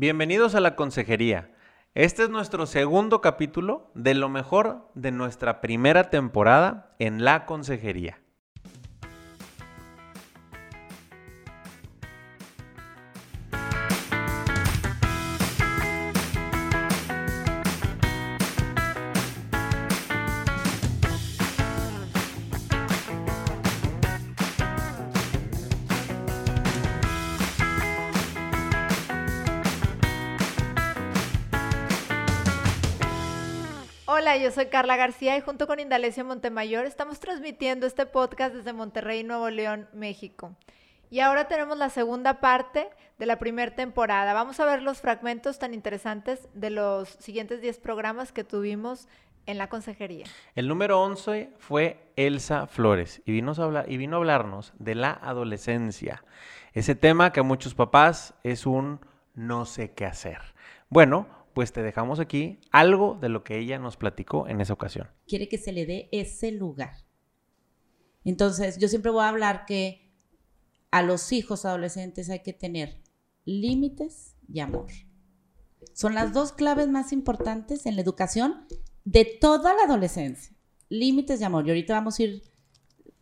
Bienvenidos a la consejería. Este es nuestro segundo capítulo de lo mejor de nuestra primera temporada en la consejería. Soy Carla García y junto con Indalecio Montemayor estamos transmitiendo este podcast desde Monterrey, Nuevo León, México. Y ahora tenemos la segunda parte de la primera temporada. Vamos a ver los fragmentos tan interesantes de los siguientes 10 programas que tuvimos en la consejería. El número 11 fue Elsa Flores y vino a, hablar, y vino a hablarnos de la adolescencia. Ese tema que a muchos papás es un no sé qué hacer. Bueno, pues te dejamos aquí algo de lo que ella nos platicó en esa ocasión. Quiere que se le dé ese lugar. Entonces, yo siempre voy a hablar que a los hijos adolescentes hay que tener límites y amor. Son las dos claves más importantes en la educación de toda la adolescencia. Límites y amor. Y ahorita vamos a ir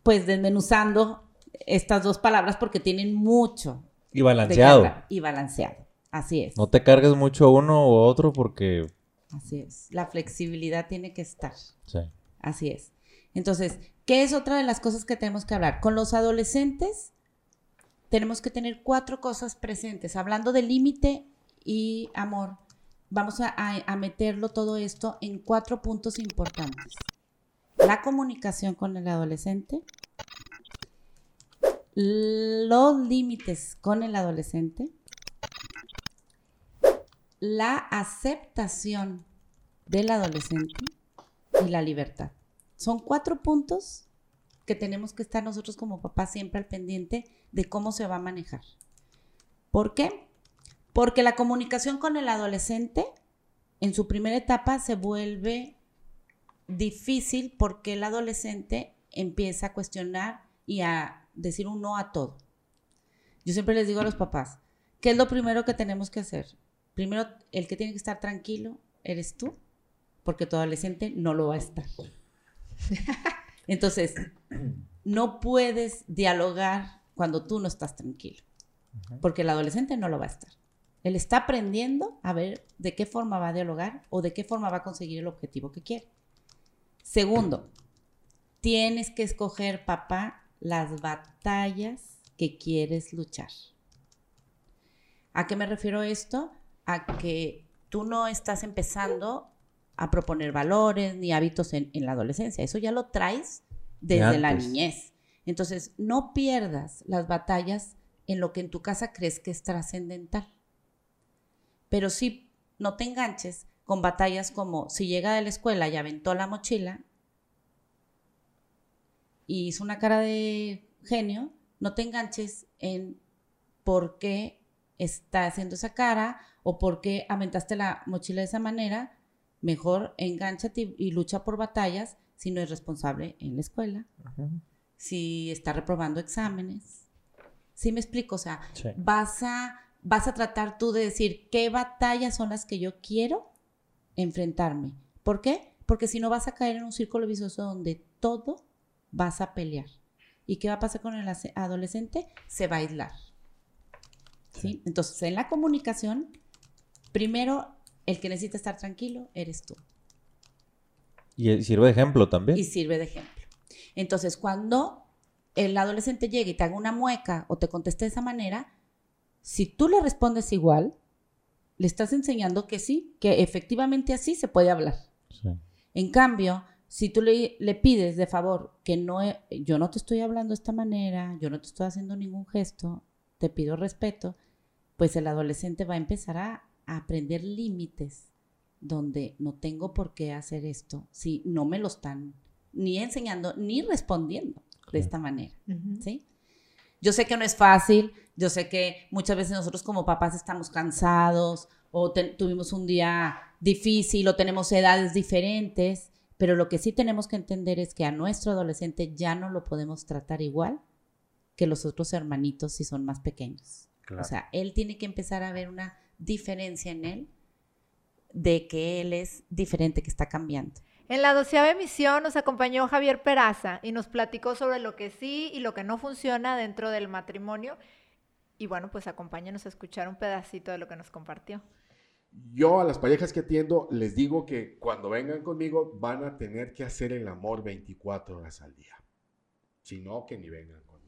pues desmenuzando estas dos palabras porque tienen mucho. Y balanceado. Y balanceado. Así es. No te cargues mucho uno u otro porque... Así es. La flexibilidad tiene que estar. Sí. Así es. Entonces, ¿qué es otra de las cosas que tenemos que hablar? Con los adolescentes tenemos que tener cuatro cosas presentes. Hablando de límite y amor, vamos a, a, meterlo todo esto en cuatro puntos importantes. La comunicación con el adolescente, los límites con el adolescente, la aceptación del adolescente y la libertad. Son cuatro puntos que tenemos que estar nosotros como papás siempre al pendiente de cómo se va a manejar. ¿Por qué? Porque la comunicación con el adolescente en su primera etapa se vuelve difícil porque el adolescente empieza a cuestionar y a decir un no a todo. Yo siempre les digo a los papás, ¿qué es lo primero que tenemos que hacer? Primero el que tiene que estar tranquilo eres tú, porque tu adolescente no lo va a estar. Entonces, no puedes dialogar cuando tú no estás tranquilo, porque el adolescente no lo va a estar. Él está aprendiendo a ver de qué forma va a dialogar o de qué forma va a conseguir el objetivo que quiere. Segundo, tienes que escoger, papá, las batallas que quieres luchar. ¿A qué me refiero esto? A que tú no estás empezando a proponer valores ni hábitos en, la adolescencia. Eso ya lo traes desde la niñez. Entonces, no pierdas las batallas en lo que en tu casa crees que es trascendental. Pero sí, no te enganches con batallas como si llega de la escuela y aventó la mochila y hizo una cara de genio, no te enganches en por qué está haciendo esa cara o por qué aventaste la mochila de esa manera, mejor engánchate y, lucha por batallas si no es responsable en la escuela, si está reprobando exámenes. ¿Sí me explico? O sea, vas, a, vas a tratar tú de decir qué batallas son las que yo quiero enfrentarme. ¿Por qué? Porque si no vas a caer en un círculo vicioso donde todo vas a pelear. ¿Y qué va a pasar con el adolescente? Se va a aislar. ¿sí? Entonces, en la comunicación, primero, el que necesita estar tranquilo eres tú. Y sirve de ejemplo también. Y sirve de ejemplo. Entonces, cuando el adolescente llegue y te haga una mueca o te conteste de esa manera, si tú le respondes igual, le estás enseñando que sí, que efectivamente así se puede hablar. En cambio, si tú le, le, pides de favor que no, yo no te estoy hablando de esta manera, yo no te estoy haciendo ningún gesto, te pido respeto, pues el adolescente va a empezar a, aprender límites donde no tengo por qué hacer esto si no me lo están ni enseñando ni respondiendo de esta manera, ¿sí? Yo sé que no es fácil, yo sé que muchas veces nosotros como papás estamos cansados o tuvimos un día difícil o tenemos edades diferentes, pero lo que sí tenemos que entender es que a nuestro adolescente ya no lo podemos tratar igual que los otros hermanitos si son más pequeños. O sea, él tiene que empezar a ver una diferencia en él de que él es diferente, que está cambiando. En la doceava emisión nos acompañó Javier Peraza y nos platicó sobre lo que sí y lo que no funciona dentro del matrimonio. Y bueno, pues acompáñenos a escuchar un pedacito de lo que nos compartió. Yo a las parejas que atiendo les digo que cuando vengan conmigo van a tener que hacer el amor 24 horas al día. Si no, que ni vengan conmigo.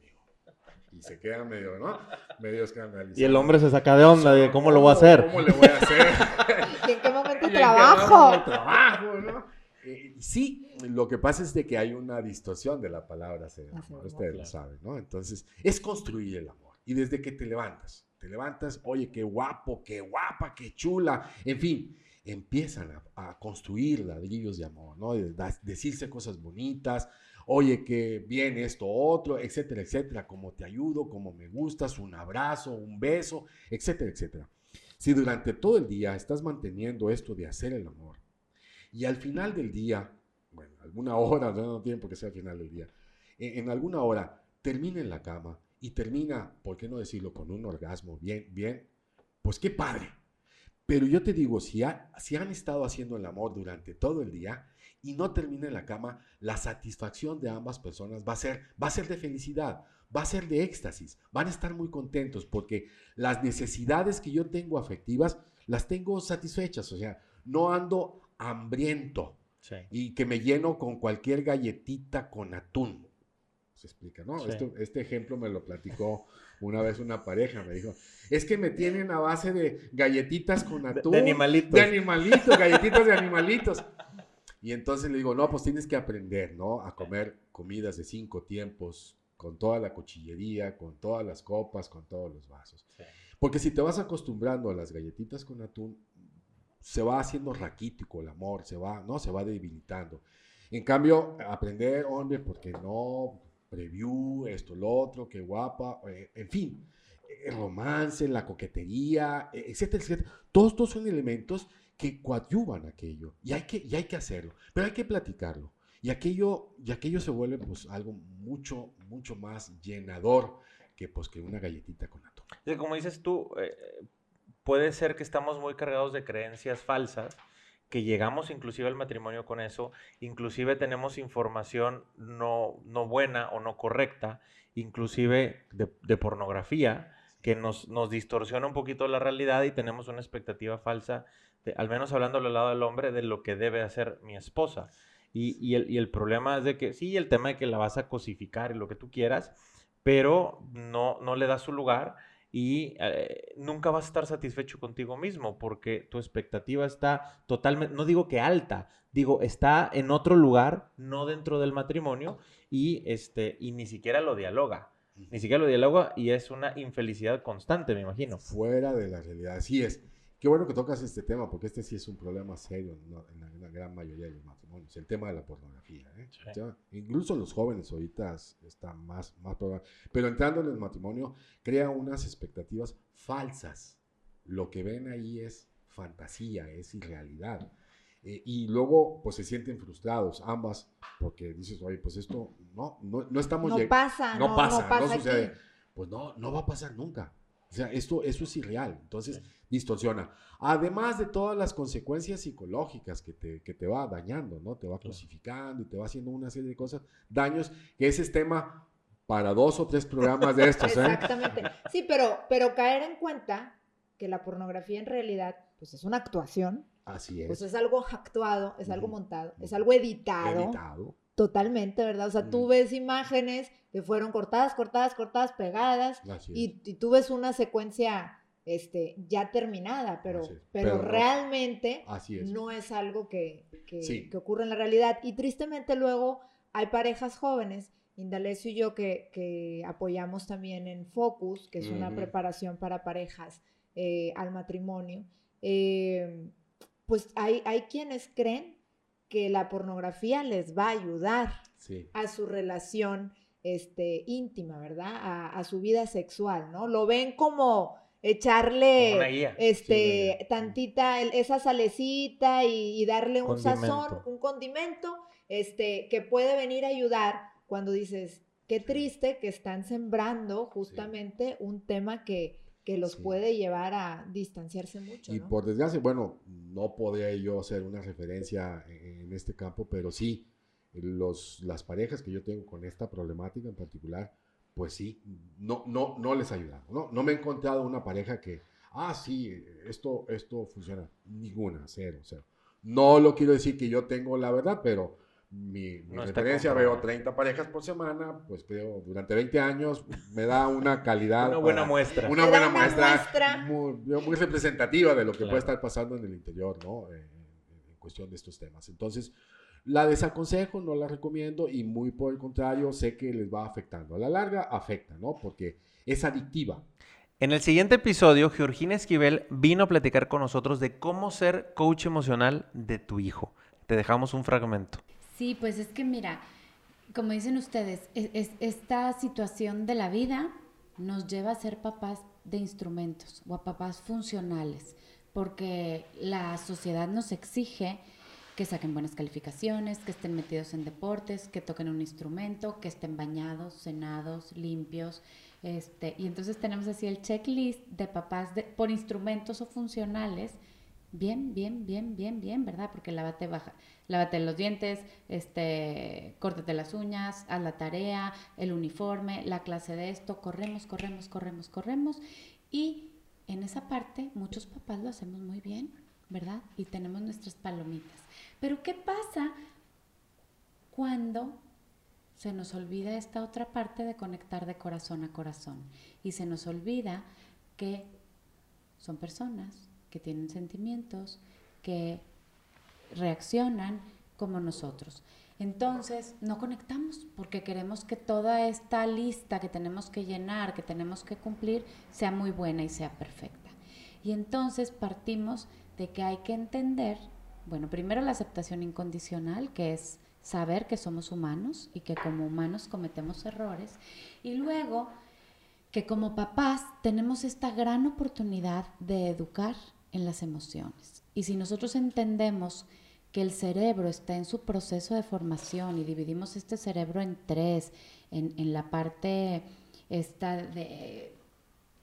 Y se quedan medio, ¿no? Medio escandalizados. Y el hombre se saca de onda de cómo lo voy a hacer. ¿Cómo le voy a hacer? ¿Y en qué momento ¿Y en qué trabajo? trabajo, ¿no? Eh, sí, lo que pasa es de que hay una distorsión de la palabra Hacer amor, amor, ustedes lo saben, ¿no? Entonces, es construir el amor. Y desde que te levantas, te levantas, oye, qué guapo, qué guapa, qué chula, en fin, empiezan a, a construir ladrillos de amor, ¿no? De- decirse cosas bonitas, oye, qué bien esto, otro, etcétera, etcétera, cómo te ayudo, cómo me gustas, un abrazo, un beso, etcétera, etcétera. Si durante todo el día estás manteniendo esto de hacer el amor, y al final del día, bueno, alguna hora, no, tiene por qué ser al final del día, en, en alguna hora termina en la cama y termina, ¿por qué no decirlo?, con un orgasmo bien, bien, pues qué padre. Pero yo te digo, si, si han estado haciendo el amor durante todo el día y no termina en la cama, la satisfacción de ambas personas va a ser, va a ser de felicidad, va a ser de éxtasis, van a estar muy contentos porque las necesidades que yo tengo afectivas las tengo satisfechas, o sea, no ando hambriento Sí. y que me lleno con cualquier galletita con atún. Se explica, ¿no? Sí. Esto- este ejemplo me lo platicó una vez una pareja, me dijo, es que me tienen a base de galletitas con De, atún. de animalitos. De animalitos, galletitas de animalitos. Y entonces le digo, no, pues tienes que aprender, ¿no? A comer comidas de cinco tiempos, con toda la cuchillería, con todas las copas, con todos los vasos. Sí. Porque si te vas acostumbrando a las galletitas con atún, se va haciendo raquítico el amor, se va, ¿no? Se va debilitando. En cambio, aprender, hombre, porque no, preview, esto, lo otro, qué guapa, eh, en fin, el romance, la coquetería, eh, etcétera, etcétera. Todos estos son elementos que coadyuvan aquello y hay que, y hay que hacerlo, pero hay que platicarlo. Y aquello, y aquello se vuelve pues algo mucho, mucho más llenador que pues que una galletita con atún. Sí, como dices tú, eh, puede ser que estamos muy cargados de creencias falsas, que llegamos inclusive al matrimonio con eso, inclusive tenemos información no, no buena o no correcta, inclusive de, de pornografía, que nos, nos distorsiona un poquito la realidad y tenemos una expectativa falsa, de- al menos hablando al lado del hombre, de lo que debe hacer mi esposa. Y, y el, y el problema es de que, sí, el tema de que la vas a cosificar y lo que tú quieras, pero no, no le das su lugar y eh, nunca vas a estar satisfecho contigo mismo porque tu expectativa está totalmente, no digo que alta, digo, está en otro lugar, no dentro del matrimonio y, este, y ni siquiera lo dialoga, ni siquiera lo dialoga y es una infelicidad constante, me imagino. Fuera de la realidad. Así es. Qué bueno que tocas este tema, porque este sí es un problema serio ¿no? en, la, en la gran mayoría de los matrimonios, el tema de la pornografía. ¿eh? Sí. Incluso los jóvenes ahorita están más, más. Pero entrando en el matrimonio, crea unas expectativas falsas. Lo que ven ahí es fantasía, es irrealidad. Eh, y luego, pues se sienten frustrados, ambas, porque dices, oye, pues esto no, no, no estamos No pasa, no no, pasa, no pasa no sucede. aquí. Pues no, no va a pasar nunca. O sea, esto, eso es irreal. Entonces, distorsiona. Además de todas las consecuencias psicológicas que te, que te va dañando, ¿no? Te va crucificando y te va haciendo una serie de cosas, daños, que ese es tema para dos o tres programas de estos, ¿eh? Exactamente. Sí, pero, pero caer en cuenta que la pornografía en realidad pues es una actuación, Así pues es. es algo actuado, es algo montado, es algo editado, Editado. Totalmente, ¿verdad? O sea, tú Mm. ves imágenes que fueron cortadas, cortadas, cortadas, pegadas y, y tú ves una secuencia este, ya terminada, pero, pero, realmente Así es. no es algo que, que, Sí. que ocurre en la realidad. Y tristemente luego hay parejas jóvenes, Indalecio y yo, que, que apoyamos también en Focus, que es una preparación para parejas eh, al matrimonio. eh, pues hay, hay quienes creen que la pornografía les va a ayudar Sí. a su relación este, íntima, ¿verdad? A, a su vida sexual, ¿no? Lo ven como echarle Como una guía. este, Sí. tantita, el- esa salecita y, y darle un sazón, Condimento. un condimento, este, que puede venir a ayudar cuando dices, qué triste que están sembrando justamente un tema que, que los Sí. puede llevar a distanciarse mucho. Y ¿no? por desgracia, bueno, no podría yo hacer una referencia en, en este campo, pero sí, los, las parejas que yo tengo con esta problemática en particular, pues sí, no, no, no les ha ayudado. ¿no? no me he encontrado una pareja que, ah, sí, esto, esto funciona. Ninguna, cero, cero. No lo quiero decir que yo tengo la verdad, pero mi, mi No referencia, veo comprobado. 30 parejas por semana, pues veo durante 20 años, me da una calidad. Una buena para- muestra. una buena una muestra, muestra. Muy, muy representativa de lo que Claro. puede estar pasando en el interior, ¿no? Eh, en cuestión de estos temas. Entonces, la desaconsejo, no la recomiendo y muy por el contrario, sé que les va afectando. A la larga, afecta, ¿no? Porque es adictiva. En el siguiente episodio, Georgina Esquivel vino a platicar con nosotros de cómo ser coach emocional de tu hijo. Te dejamos un fragmento. Sí, pues es que mira, como dicen ustedes, es- es- esta situación de la vida nos lleva a ser papás de instrumentos o a papás funcionales, porque la sociedad nos exige que saquen buenas calificaciones, que estén metidos en deportes, que toquen un instrumento, que estén bañados, cenados, limpios. Este, y entonces tenemos así el checklist de papás de, por instrumentos o funcionales bien, bien, bien, bien, bien, ¿verdad? Porque lávate, baja, lávate los dientes, este, córtate las uñas, haz la tarea, el uniforme, la clase de esto, corremos, corremos, corremos, corremos. Y en esa parte muchos papás lo hacemos muy bien, ¿verdad? Y tenemos nuestras palomitas. Pero ¿qué pasa cuando se nos olvida esta otra parte de conectar de corazón a corazón? Y se nos olvida que son personas que tienen sentimientos, que reaccionan como nosotros. Entonces, no conectamos porque queremos que toda esta lista que tenemos que llenar, que tenemos que cumplir, sea muy buena y sea perfecta. Y entonces partimos de que hay que entender, bueno, primero la aceptación incondicional, que es saber que somos humanos y que como humanos cometemos errores, y luego que como papás tenemos esta gran oportunidad de educar en las emociones. Y si nosotros entendemos que el cerebro está en su proceso de formación y dividimos este cerebro en tres, en, en la parte esta de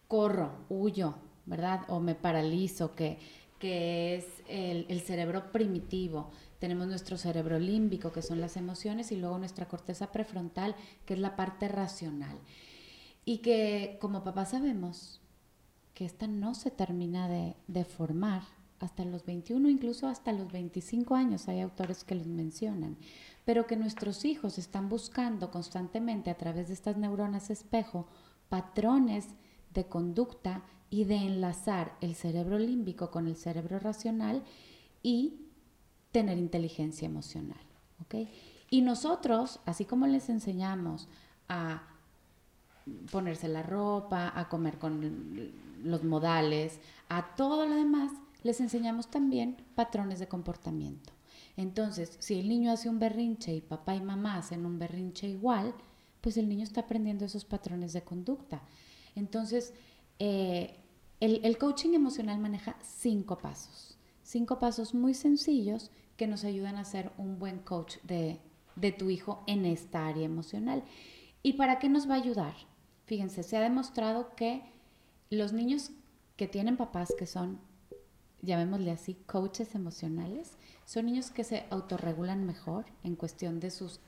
corro, huyo, ¿verdad? O me paralizo, que, que es el, el cerebro primitivo. Tenemos nuestro cerebro límbico, que son las emociones, y luego nuestra corteza prefrontal, que es la parte racional. Y que como papá sabemos que esta no se termina de, formar hasta los 21, incluso hasta los 25 años, hay autores que los mencionan, pero que nuestros hijos están buscando constantemente a través de estas neuronas espejo patrones de conducta y de enlazar el cerebro límbico con el cerebro racional y tener inteligencia emocional. ¿ok? Y nosotros, así como les enseñamos a ponerse la ropa, a comer con los modales, a todo lo demás, les enseñamos también patrones de comportamiento. Entonces, si el niño hace un berrinche y papá y mamá hacen un berrinche igual, pues el niño está aprendiendo esos patrones de conducta. Entonces, eh, el, el coaching emocional maneja cinco pasos, cinco pasos muy sencillos que nos ayudan a ser un buen coach de, de tu hijo en esta área emocional. ¿Y para qué nos va a ayudar? Fíjense, se ha demostrado que los niños que tienen papás que son, llamémosle así, coaches emocionales, son niños que se autorregulan mejor en cuestión de sus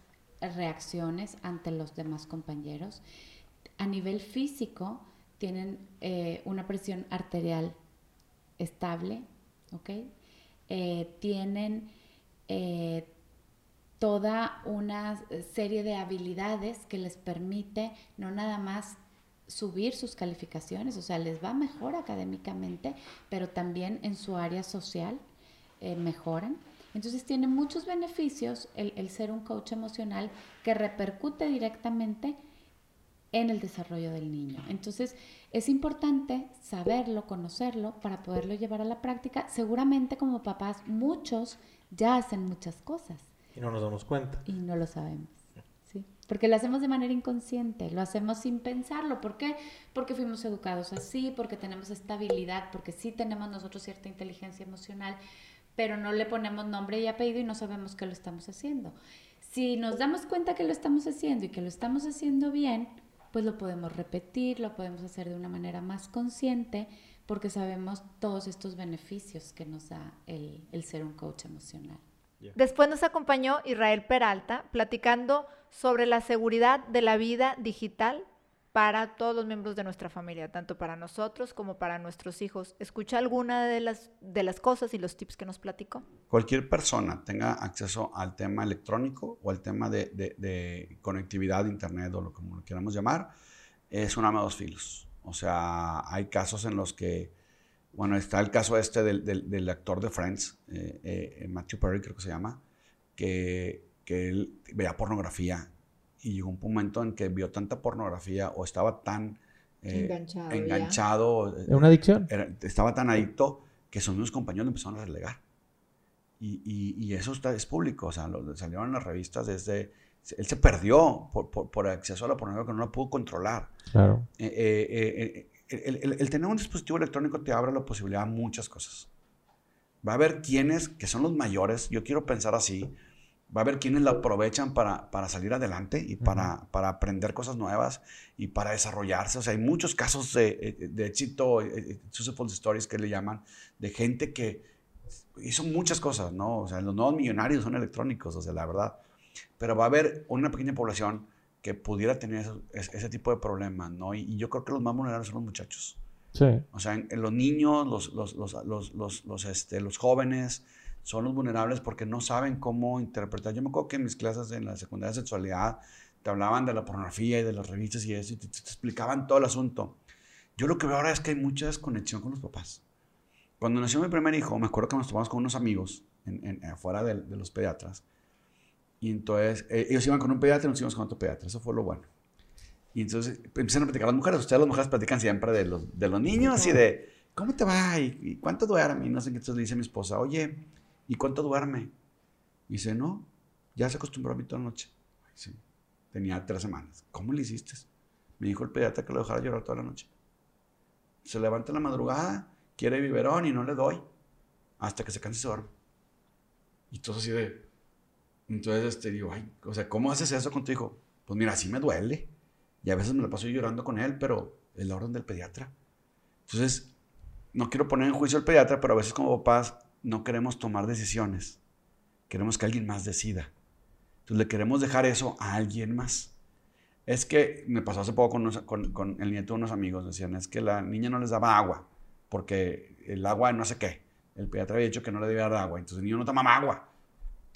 reacciones ante los demás compañeros. A nivel físico, tienen eh, una presión arterial estable, ¿ok? Eh, tienen eh, toda una serie de habilidades que les permite no nada más subir sus calificaciones, o sea, les va mejor académicamente, pero también en su área social eh, mejoran. Entonces tiene muchos beneficios el, el, ser un coach emocional que repercute directamente en el desarrollo del niño. Entonces es importante saberlo, conocerlo para poderlo llevar a la práctica. Seguramente como papás muchos ya hacen muchas cosas. Y no nos damos cuenta. Y no lo sabemos. Porque lo hacemos de manera inconsciente, lo hacemos sin pensarlo. ¿Por qué? Porque fuimos educados así, porque tenemos estabilidad, porque sí tenemos nosotros cierta inteligencia emocional, pero no le ponemos nombre y apellido y no sabemos que lo estamos haciendo. Si nos damos cuenta que lo estamos haciendo y que lo estamos haciendo bien, pues lo podemos repetir, lo podemos hacer de una manera más consciente, porque sabemos todos estos beneficios que nos da el, el ser un coach emocional. Después nos acompañó Israel Peralta platicando sobre la seguridad de la vida digital para todos los miembros de nuestra familia, tanto para nosotros como para nuestros hijos. ¿Escucha alguna de las, de las cosas y los tips que nos platicó? Cualquier persona tenga acceso al tema electrónico o al tema de, de, de conectividad, internet o lo como lo queramos llamar, es un arma de dos filos. O sea, hay casos en los que, bueno, está el caso este del, del, del actor de Friends, eh, eh, Matthew Perry creo que se llama, que, que él veía pornografía y llegó un momento en que vio tanta pornografía o estaba tan eh, Enganchado, enganchado, ¿Es una adicción? era- estaba tan adicto que sus mismos compañeros lo empezaron a relegar. Y, y- y eso está, es público, o sea, lo, salieron en las revistas desde... Él se perdió por, por- por acceso a la pornografía que no la pudo controlar. Claro. Eh, eh, eh, el, el- el tener un dispositivo electrónico te abre la posibilidad a muchas cosas. Va a haber quienes, que son los mayores, yo quiero pensar así, va a haber quienes lo aprovechan para, para salir adelante y para, para aprender cosas nuevas y para desarrollarse. O sea, hay muchos casos de, eh, de éxito, eh, eh, successful stories que le llaman, de gente que hizo muchas cosas, ¿no? O sea, los nuevos millonarios son electrónicos, o sea, la verdad. Pero va a haber una pequeña población que pudiera tener eso- ese, ese tipo de problemas, ¿no? Y, y yo creo que los más vulnerables son los muchachos. Sí. O sea, en- en los niños, los, los, los, los, los, los, este, los jóvenes son los vulnerables porque no saben cómo interpretar. Yo me acuerdo que en mis clases en la secundaria de sexualidad te hablaban de la pornografía y de las revistas y eso, y te, te explicaban todo el asunto. Yo lo que veo ahora es que hay mucha desconexión con los papás. Cuando nació mi primer hijo, me acuerdo que nos tomamos con unos amigos en, en- afuera de, de los pediatras. Y entonces, eh, ellos iban con un pediatra y nos íbamos con otro pediatra. Eso fue lo bueno. Y entonces empiezan a platicar las mujeres. Ustedes las mujeres platican siempre de los, de los niños y de cómo te va y, y cuánto duerme. Y no sé qué. Entonces le dice a mi esposa, oye, ¿y cuánto duerme? Y dice, no, ya se acostumbró a mí toda la noche. Sí. Tenía tres semanas. ¿Cómo le hiciste? Me dijo el pediatra que lo dejara llorar toda la noche. Se levanta en la madrugada, quiere biberón y no le doy. Hasta que se canse y se duerme. Y todo así de... Entonces, este, digo, ay, o sea, ¿cómo haces eso con tu hijo? Pues mira, sí me duele. Y a veces me la paso llorando con él, pero es la orden del pediatra. Entonces, no quiero poner en juicio al pediatra, pero a veces como papás no queremos tomar decisiones. Queremos que alguien más decida. Entonces le queremos dejar eso a alguien más. Es que me pasó hace poco con- con el nieto de unos amigos. Decían, es que la niña no les daba agua, porque el agua no sé qué. El pediatra había dicho que no le debía dar agua. Entonces el niño no tomaba agua.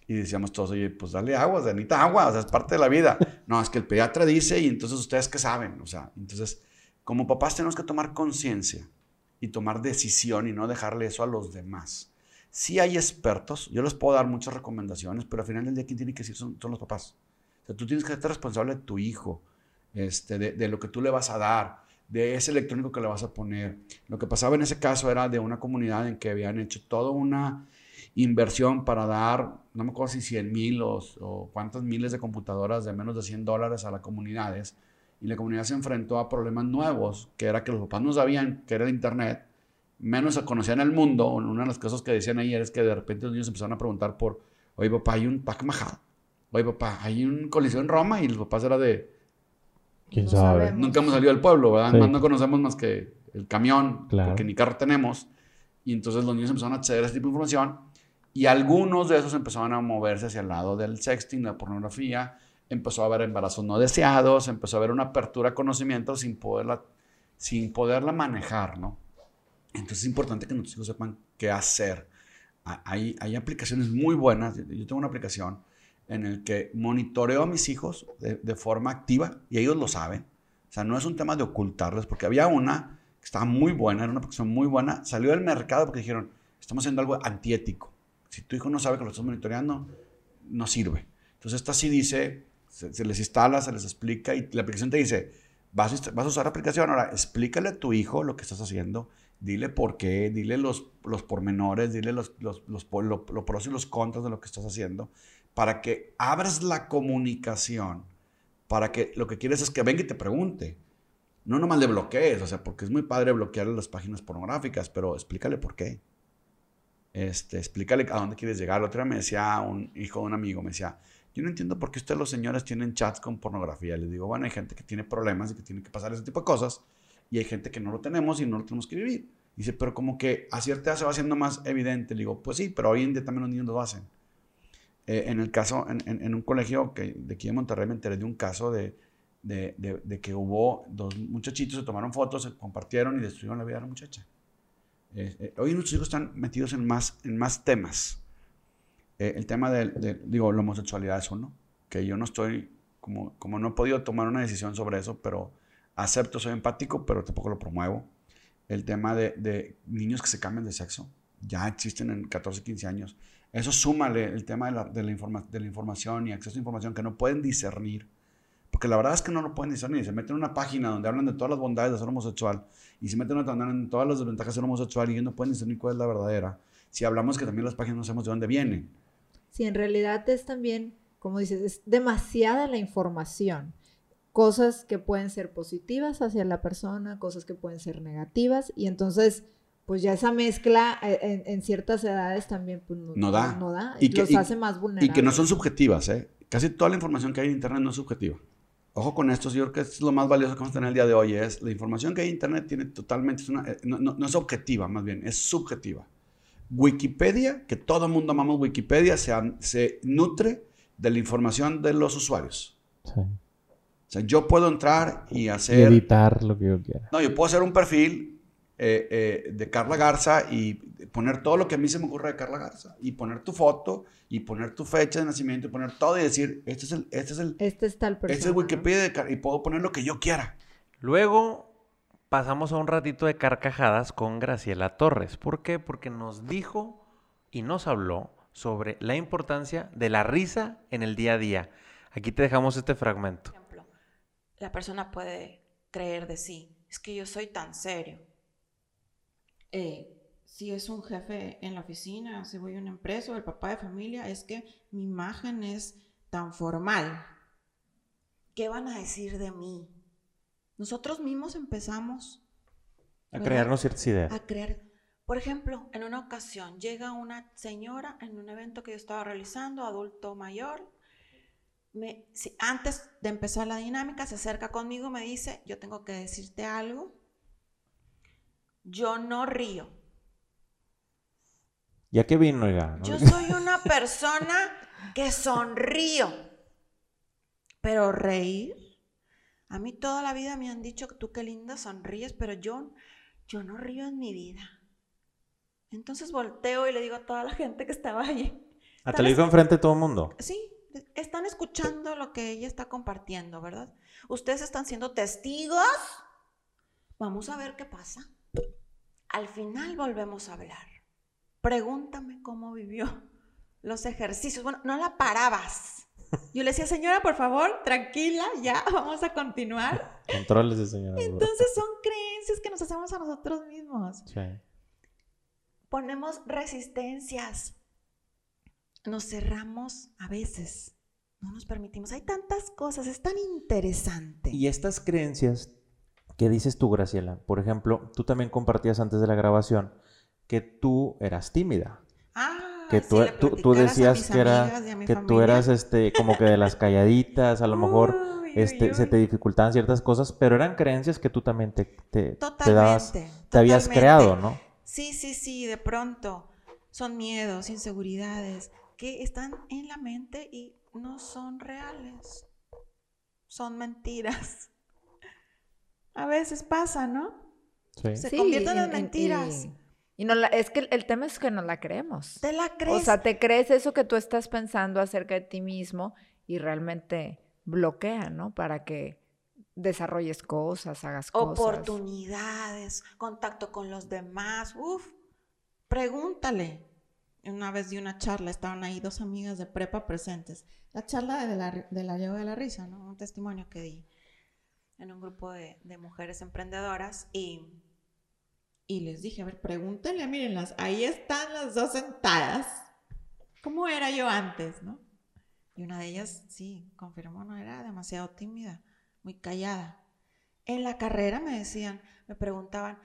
Y decíamos todos, oye, pues dale agua, necesita agua, o sea, es parte de la vida. No, es que el pediatra dice y entonces ustedes qué saben, o sea, entonces como papás tenemos que tomar conciencia y tomar decisión y no dejarle eso a los demás. Sí hay expertos, yo les puedo dar muchas recomendaciones, pero al final del día quien tiene que decir son, son los papás. O sea, tú tienes que ser responsable de tu hijo, este, de, de lo que tú le vas a dar, de ese electrónico que le vas a poner. Lo que pasaba en ese caso era de una comunidad en que habían hecho toda una inversión para dar, no me acuerdo si 100 mil o, o cuántas miles de computadoras de menos de 100 dólares a las comunidades. Y la comunidad se enfrentó a problemas nuevos, que era que los papás no sabían que era el Internet, menos conocían el mundo. Una de las cosas que decían ayer es que de repente los niños empezaron a preguntar por, oye papá, hay un Pac Majal. Oye papá, hay un coliseo en Roma y los papás era de, ¿Quién No sabe? sabemos. Nunca hemos salido del pueblo, ¿verdad? Sí. Más no conocemos más que el camión, Claro. porque ni carro tenemos. Y entonces los niños empezaron a acceder a ese tipo de información. Y algunos de esos empezaron a moverse hacia el lado del sexting, la pornografía. Empezó a haber embarazos no deseados, empezó a haber una apertura a conocimiento sin poderla, sin poderla manejar, ¿no? Entonces es importante que nuestros hijos sepan qué hacer. Ha- Hay, hay aplicaciones muy buenas. Yo tengo una aplicación en el que monitoreo a mis hijos de, de forma activa y ellos lo saben. O sea, no es un tema de ocultarles, porque había una que estaba muy buena, era una aplicación muy buena, salió del mercado porque dijeron, estamos haciendo algo antiético. Si tu hijo no sabe que lo estás monitoreando, no sirve. Entonces esta sí dice, se, se les instala, se les explica y la aplicación te dice, vas vas a usar la aplicación, ahora explícale a tu hijo lo que estás haciendo, dile por qué, dile los, los pormenores, dile los, los, los, po- lo- los pros y los contras de lo que estás haciendo, para que abras la comunicación, para que lo que quieres es que venga y te pregunte. No nomás le bloquees, o sea, porque es muy padre bloquearle las páginas pornográficas, pero explícale por qué. Este, explícale a dónde quieres llegar. La otra me decía un hijo de un amigo, me decía, yo no entiendo por qué ustedes los señores tienen chats con pornografía. Les digo, bueno, hay gente que tiene problemas y que tiene que pasar ese tipo de cosas. Y hay gente que no lo tenemos y no lo tenemos que vivir. Dice, pero como que a cierta edad se va haciendo más evidente. Le digo, pues sí, pero hoy en día también los niños lo hacen. Eh, en el caso, en, un colegio que, de aquí de Monterrey me enteré de un caso de- de que hubo dos muchachitos, se tomaron fotos, se compartieron y destruyeron la vida de la muchacha. Eh, eh, hoy nuestros hijos están metidos en más, en más temas. Eh, el tema de, de- digo, la homosexualidad es uno, que yo no estoy, como, como no he podido tomar una decisión sobre eso, pero acepto, soy empático, pero tampoco lo promuevo. El tema de, de niños que se cambian de sexo, ya existen en 14, 15 años. Eso súmale el tema de la, de la informa- de la información y acceso a información que no pueden discernir. Porque la verdad es que no lo pueden discernir. Se meten en una página donde hablan de todas las bondades de ser homosexual y se meten en otra donde hablan de todas las desventajas de ser homosexual y ellos no pueden discernir cuál es la verdadera. Si hablamos que también las páginas no sabemos de dónde vienen. Sí, en realidad es también, como dices, es demasiada la información. Cosas que pueden ser positivas hacia la persona, cosas que pueden ser negativas, y entonces, pues ya esa mezcla eh, en, en ciertas edades también pues, no, No da. no da, Y que- los y- hace más vulnerables. Y que no son subjetivas, ¿eh? Casi toda la información que hay en Internet no es subjetiva. Ojo con esto, yo creo que es lo más valioso que vamos a tener el día de hoy, es la información que hay en Internet tiene totalmente, es una- eh, no, no- no es objetiva, más bien, es subjetiva. Wikipedia, que todo el mundo amamos Wikipedia, se, se nutre de la información de los usuarios. Sí. O sea, yo puedo entrar y Y hacer... editar lo que yo quiera. No, yo puedo hacer un perfil eh, eh, de Carla Garza y poner todo lo que a mí se me ocurre de Carla Garza. Y poner tu foto y poner tu fecha de nacimiento y poner todo y decir, este es el, este es el, Este es tal persona. este es ¿no? Wikipedia de Car- y puedo poner lo que yo quiera. Luego pasamos a un ratito de carcajadas con Graciela Torres. ¿Por qué? Porque nos dijo y nos habló sobre la importancia de la risa en el día a día. Aquí te dejamos este fragmento. Por ejemplo, la persona puede creer de sí, es que yo soy tan serio. Eh, si es un jefe en la oficina, si voy a una empresa o el papá de familia, es que mi imagen es tan formal. ¿Qué van a decir de mí? Nosotros mismos empezamos A ¿verdad? crearnos ciertas ideas. a crear. Por ejemplo, en una ocasión llega una señora en un evento que yo estaba realizando, adulto mayor. Me, si- antes de empezar la dinámica, se acerca conmigo, me dice, yo tengo que decirte algo. Yo no río. Ya que vino, oiga. ¿no? Yo soy una persona que sonrío. Pero reír, a mí toda la vida me han dicho que tú qué linda sonríes, pero yo, yo no río en mi vida. Entonces volteo y le digo a toda la gente que estaba allí. Ah, te lo dijo enfrente de todo el mundo. Sí, están escuchando lo que ella está compartiendo, ¿verdad? Ustedes están siendo testigos. Vamos a ver qué pasa. Al final volvemos a hablar. Pregúntame cómo vivió los ejercicios. Bueno, no la parabas. Yo le decía, señora, por favor, tranquila, ya, vamos a continuar. Controles de señora. Entonces son creencias que nos hacemos a nosotros mismos. Sí. Ponemos resistencias. Nos cerramos a veces. No nos permitimos. Hay tantas cosas, es tan interesante. Y estas creencias que dices tú, Graciela, por ejemplo, tú también compartías antes de la grabación que tú eras tímida. Ah, Que tú, le tú, decías que, era, que tú eras este, como que de las calladitas, a lo mejor Uy, uy, este, se te dificultaban ciertas cosas, pero eran creencias que tú también te, te, te dabas, te habías creado, ¿no? Sí, sí, sí, de pronto. Son miedos, inseguridades que están en la mente y no son reales. Son mentiras. A veces pasa, ¿no? Sí. Se convierten en mentiras. Y, y no la- es que el, el tema es que no la creemos. ¿Te la crees? O sea, te crees eso que tú estás pensando acerca de ti mismo y realmente bloquea, ¿no? Para que desarrolles cosas, hagas cosas. oportunidades, contacto con los demás. Uf, pregúntale. Una vez di una charla, estaban ahí dos amigas de prepa presentes. La charla de la, de la yoga de la risa, ¿no? Un testimonio que di en un grupo de, de mujeres emprendedoras y, y les dije, a ver, pregúntenle, mírenlas, ahí están las dos sentadas. ¿Cómo era yo antes, no? Y una de ellas, sí, confirmó, no era demasiado tímida, muy callada. En la carrera me decían, me preguntaban,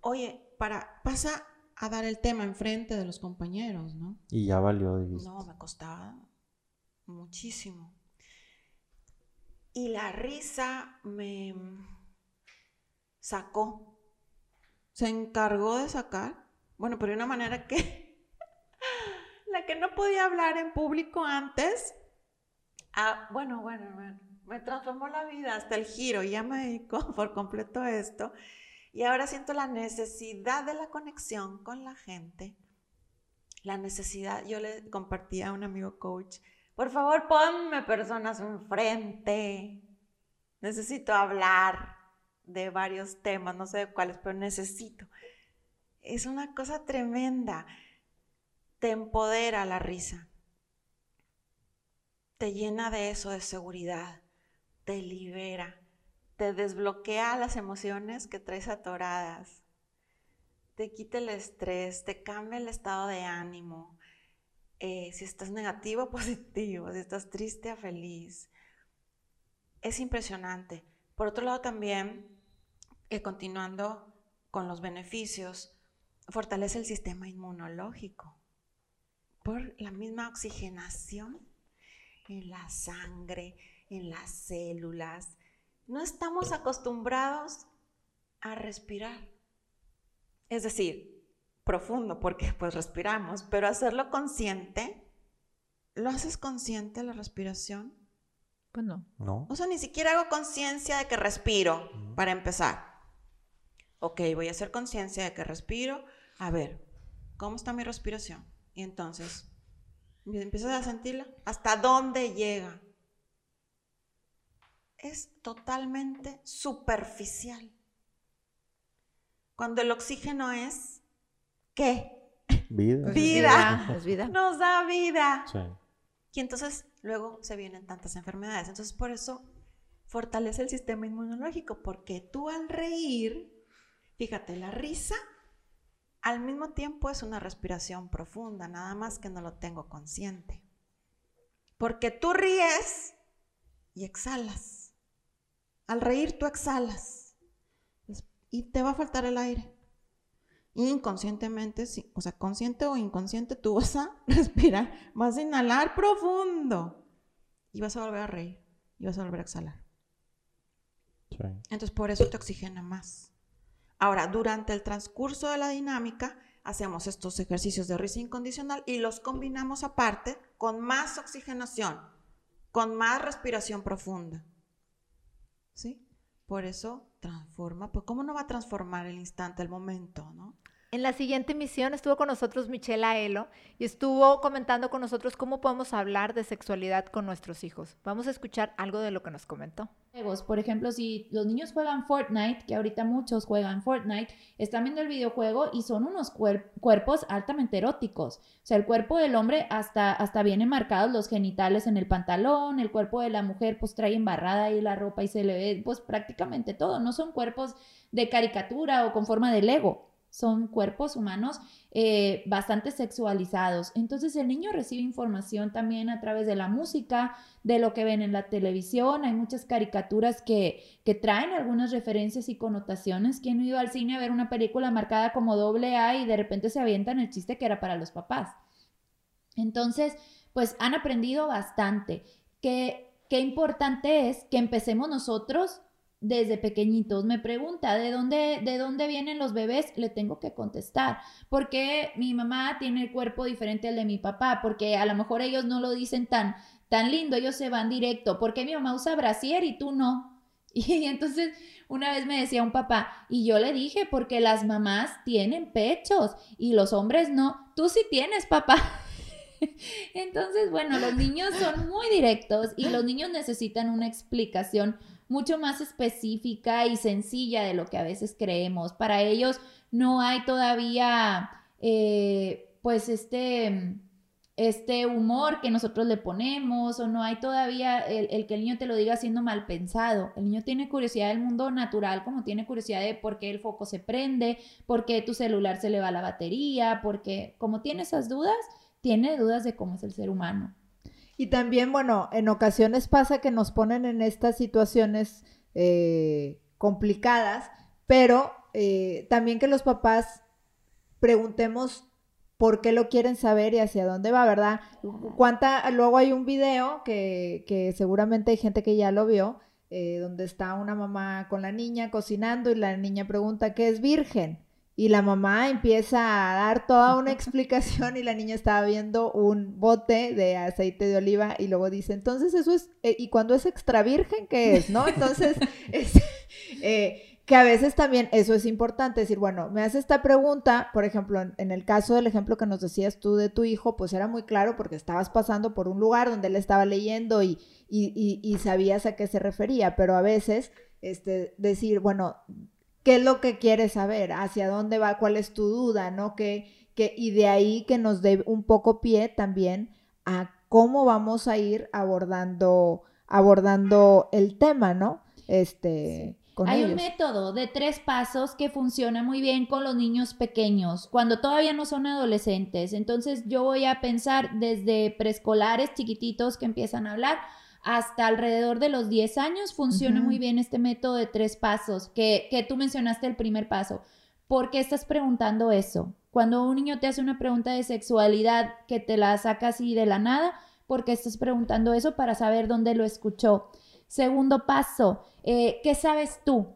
oye, para, pasa a dar el tema enfrente de los compañeros, ¿no? Y ya valió, dijiste. No, me costaba, muchísimo. Y la risa me sacó, se encargó de sacar, bueno, pero de una manera que la que no podía hablar en público antes, ah, bueno, bueno, bueno, me transformó la vida hasta el giro, ya me dedico por completo esto. Y ahora siento la necesidad de la conexión con la gente. La necesidad, yo le compartí a un amigo coach, por favor ponme personas enfrente. Necesito hablar de varios temas, no sé de cuáles, pero necesito. Es una cosa tremenda. Te empodera la risa. Te llena de eso, de seguridad. Te libera te desbloquea las emociones que traes atoradas, te quita el estrés, te cambia el estado de ánimo. Eh, si estás negativo, positivo, si estás triste, feliz. Es impresionante. Por otro lado, también, eh, continuando con los beneficios, fortalece el sistema inmunológico por la misma oxigenación en la sangre, en las células, no estamos acostumbrados a respirar. Es decir, profundo, porque pues respiramos, pero hacerlo consciente, ¿lo haces consciente la respiración? Pues no. No. O sea, ni siquiera hago conciencia de que respiro, para empezar. Ok, voy a hacer conciencia de que respiro. A ver, ¿cómo está mi respiración? Y entonces, empiezas a sentirla. ¿Hasta dónde llega? es totalmente superficial. Cuando el oxígeno es, ¿qué? Vida. Vida. Es vida. Nos da vida. Sí. Y entonces luego se vienen tantas enfermedades. Entonces por eso fortalece el sistema inmunológico, porque tú al reír, fíjate, la risa al mismo tiempo es una respiración profunda, nada más que no lo tengo consciente. Porque tú ríes y exhalas. Al reír tú exhalas y te va a faltar el aire. Inconscientemente, o sea, consciente o inconsciente, tú vas a respirar, vas a inhalar profundo y vas a volver a reír y vas a volver a exhalar. Sí. Entonces, por eso te oxigena más. Ahora, durante el transcurso de la dinámica, hacemos estos ejercicios de risa incondicional y los combinamos aparte con más oxigenación, con más respiración profunda. ¿sí? Por eso transforma, pues ¿cómo no va a transformar el instante, el momento, no? En la siguiente emisión estuvo con nosotros Michela Elo y estuvo comentando con nosotros cómo podemos hablar de sexualidad con nuestros hijos. Vamos a escuchar algo de lo que nos comentó. Por ejemplo, si los niños juegan Fortnite, que ahorita muchos juegan Fortnite, están viendo el videojuego y son unos cuer- cuerpos altamente eróticos. O sea, el cuerpo del hombre hasta, hasta viene marcados los genitales en el pantalón, el cuerpo de la mujer pues trae embarrada ahí la ropa y se le ve pues prácticamente todo. No son cuerpos de caricatura o con forma de Lego. Son cuerpos humanos eh, bastante sexualizados. Entonces el niño recibe información también a través de la música, de lo que ven en la televisión. Hay muchas caricaturas que, que traen algunas referencias y connotaciones. ¿Quién ha ido al cine a ver una película marcada como doble A y de repente se avientan el chiste que era para los papás? Entonces, pues han aprendido bastante. Qué, qué importante es que empecemos nosotros desde pequeñitos. Me pregunta, ¿de dónde, ¿de dónde vienen los bebés? Le tengo que contestar. Porque mi mamá tiene el cuerpo diferente al de mi papá? Porque a lo mejor ellos no lo dicen tan, tan lindo, ellos se van directo. ¿Por qué mi mamá usa brasier y tú no? Y entonces una vez me decía un papá, y yo le dije, porque las mamás tienen pechos y los hombres no. Tú sí tienes, papá. Entonces, bueno, los niños son muy directos y los niños necesitan una explicación mucho más específica y sencilla de lo que a veces creemos. Para ellos no hay todavía, eh, pues, este, este humor que nosotros le ponemos o no hay todavía el, el, que el niño te lo diga siendo mal pensado. El niño tiene curiosidad del mundo natural, como tiene curiosidad de por qué el foco se prende, por qué tu celular se le va la batería, porque como tiene esas dudas, tiene dudas de cómo es el ser humano. Y también, bueno, en ocasiones pasa que nos ponen en estas situaciones eh, complicadas, pero eh, también que los papás preguntemos por qué lo quieren saber y hacia dónde va, ¿verdad? Cuánta, luego hay un video que, que seguramente hay gente que ya lo vio, eh, donde está una mamá con la niña cocinando y la niña pregunta qué es virgen. Y la mamá empieza a dar toda una explicación y la niña estaba viendo un bote de aceite de oliva y luego dice, entonces eso es, eh, ¿y cuando es extra virgen qué es? ¿No? Entonces, es, eh, que a veces también eso es importante, decir, bueno, me hace esta pregunta, por ejemplo, en, en, el caso del ejemplo que nos decías tú de tu hijo, pues era muy claro porque estabas pasando por un lugar donde él estaba leyendo y, y, y, y sabías a qué se refería, pero a veces, este, decir, bueno, qué es lo que quieres saber, hacia dónde va, cuál es tu duda, ¿no? Que, que, y de ahí que nos dé un poco pie también a cómo vamos a ir abordando, abordando el tema, ¿no? Este. Con Hay ellos. un método de tres pasos que funciona muy bien con los niños pequeños, cuando todavía no son adolescentes. Entonces yo voy a pensar desde preescolares chiquititos que empiezan a hablar hasta alrededor de los 10 años funciona muy bien este método de tres pasos, que, que tú mencionaste el primer paso. ¿Por qué estás preguntando eso? Cuando un niño te hace una pregunta de sexualidad que te la saca así de la nada, ¿por qué estás preguntando eso? Para saber dónde lo escuchó. Segundo paso, eh, ¿qué sabes tú?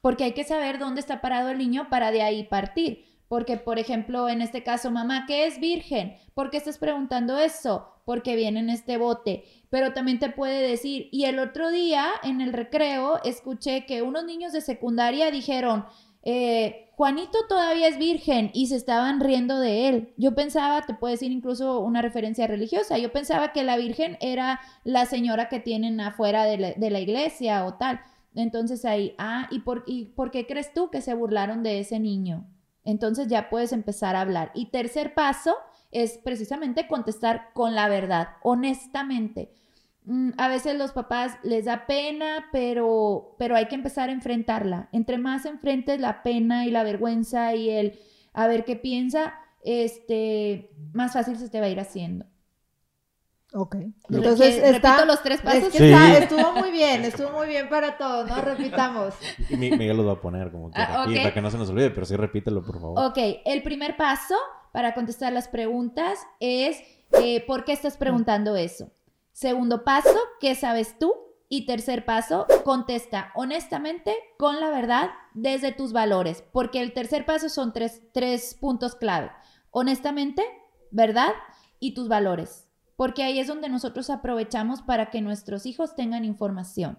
Porque hay que saber dónde está parado el niño para de ahí partir. Porque, por ejemplo, en este caso, mamá, ¿qué es virgen? ¿Por qué estás preguntando eso? Porque viene en este bote. Pero también te puede decir, y el otro día en el recreo escuché que unos niños de secundaria dijeron, eh, Juanito todavía es virgen y se estaban riendo de él. Yo pensaba, te puedo decir incluso una referencia religiosa, yo pensaba que la virgen era la señora que tienen afuera de la, de la iglesia o tal. Entonces ahí, ah, ¿y por, ¿y por qué crees tú que se burlaron de ese niño? Entonces ya puedes empezar a hablar. Y tercer paso es precisamente contestar con la verdad, honestamente. Mm, A veces los papás les da pena, pero, pero hay que empezar a enfrentarla. Entre más enfrentes la pena y la vergüenza y el a ver qué piensa, este, más fácil se te va a ir haciendo. Ok. Entonces que- está, repito los tres es pasos. que Sí. está- estuvo muy bien, estuvo muy bien para todos, ¿no? Repitamos. Y Miguel los va a poner como que Ah, aquí, para que no se nos olvide, pero sí repítelo, por favor. Ok, el primer paso para contestar las preguntas es eh, ¿por qué estás preguntando eso? Segundo paso, ¿qué sabes tú? Y tercer paso, contesta honestamente, con la verdad, desde tus valores, porque el tercer paso son tres, tres puntos clave. Honestamente, verdad y tus valores, porque ahí es donde nosotros aprovechamos para que nuestros hijos tengan información.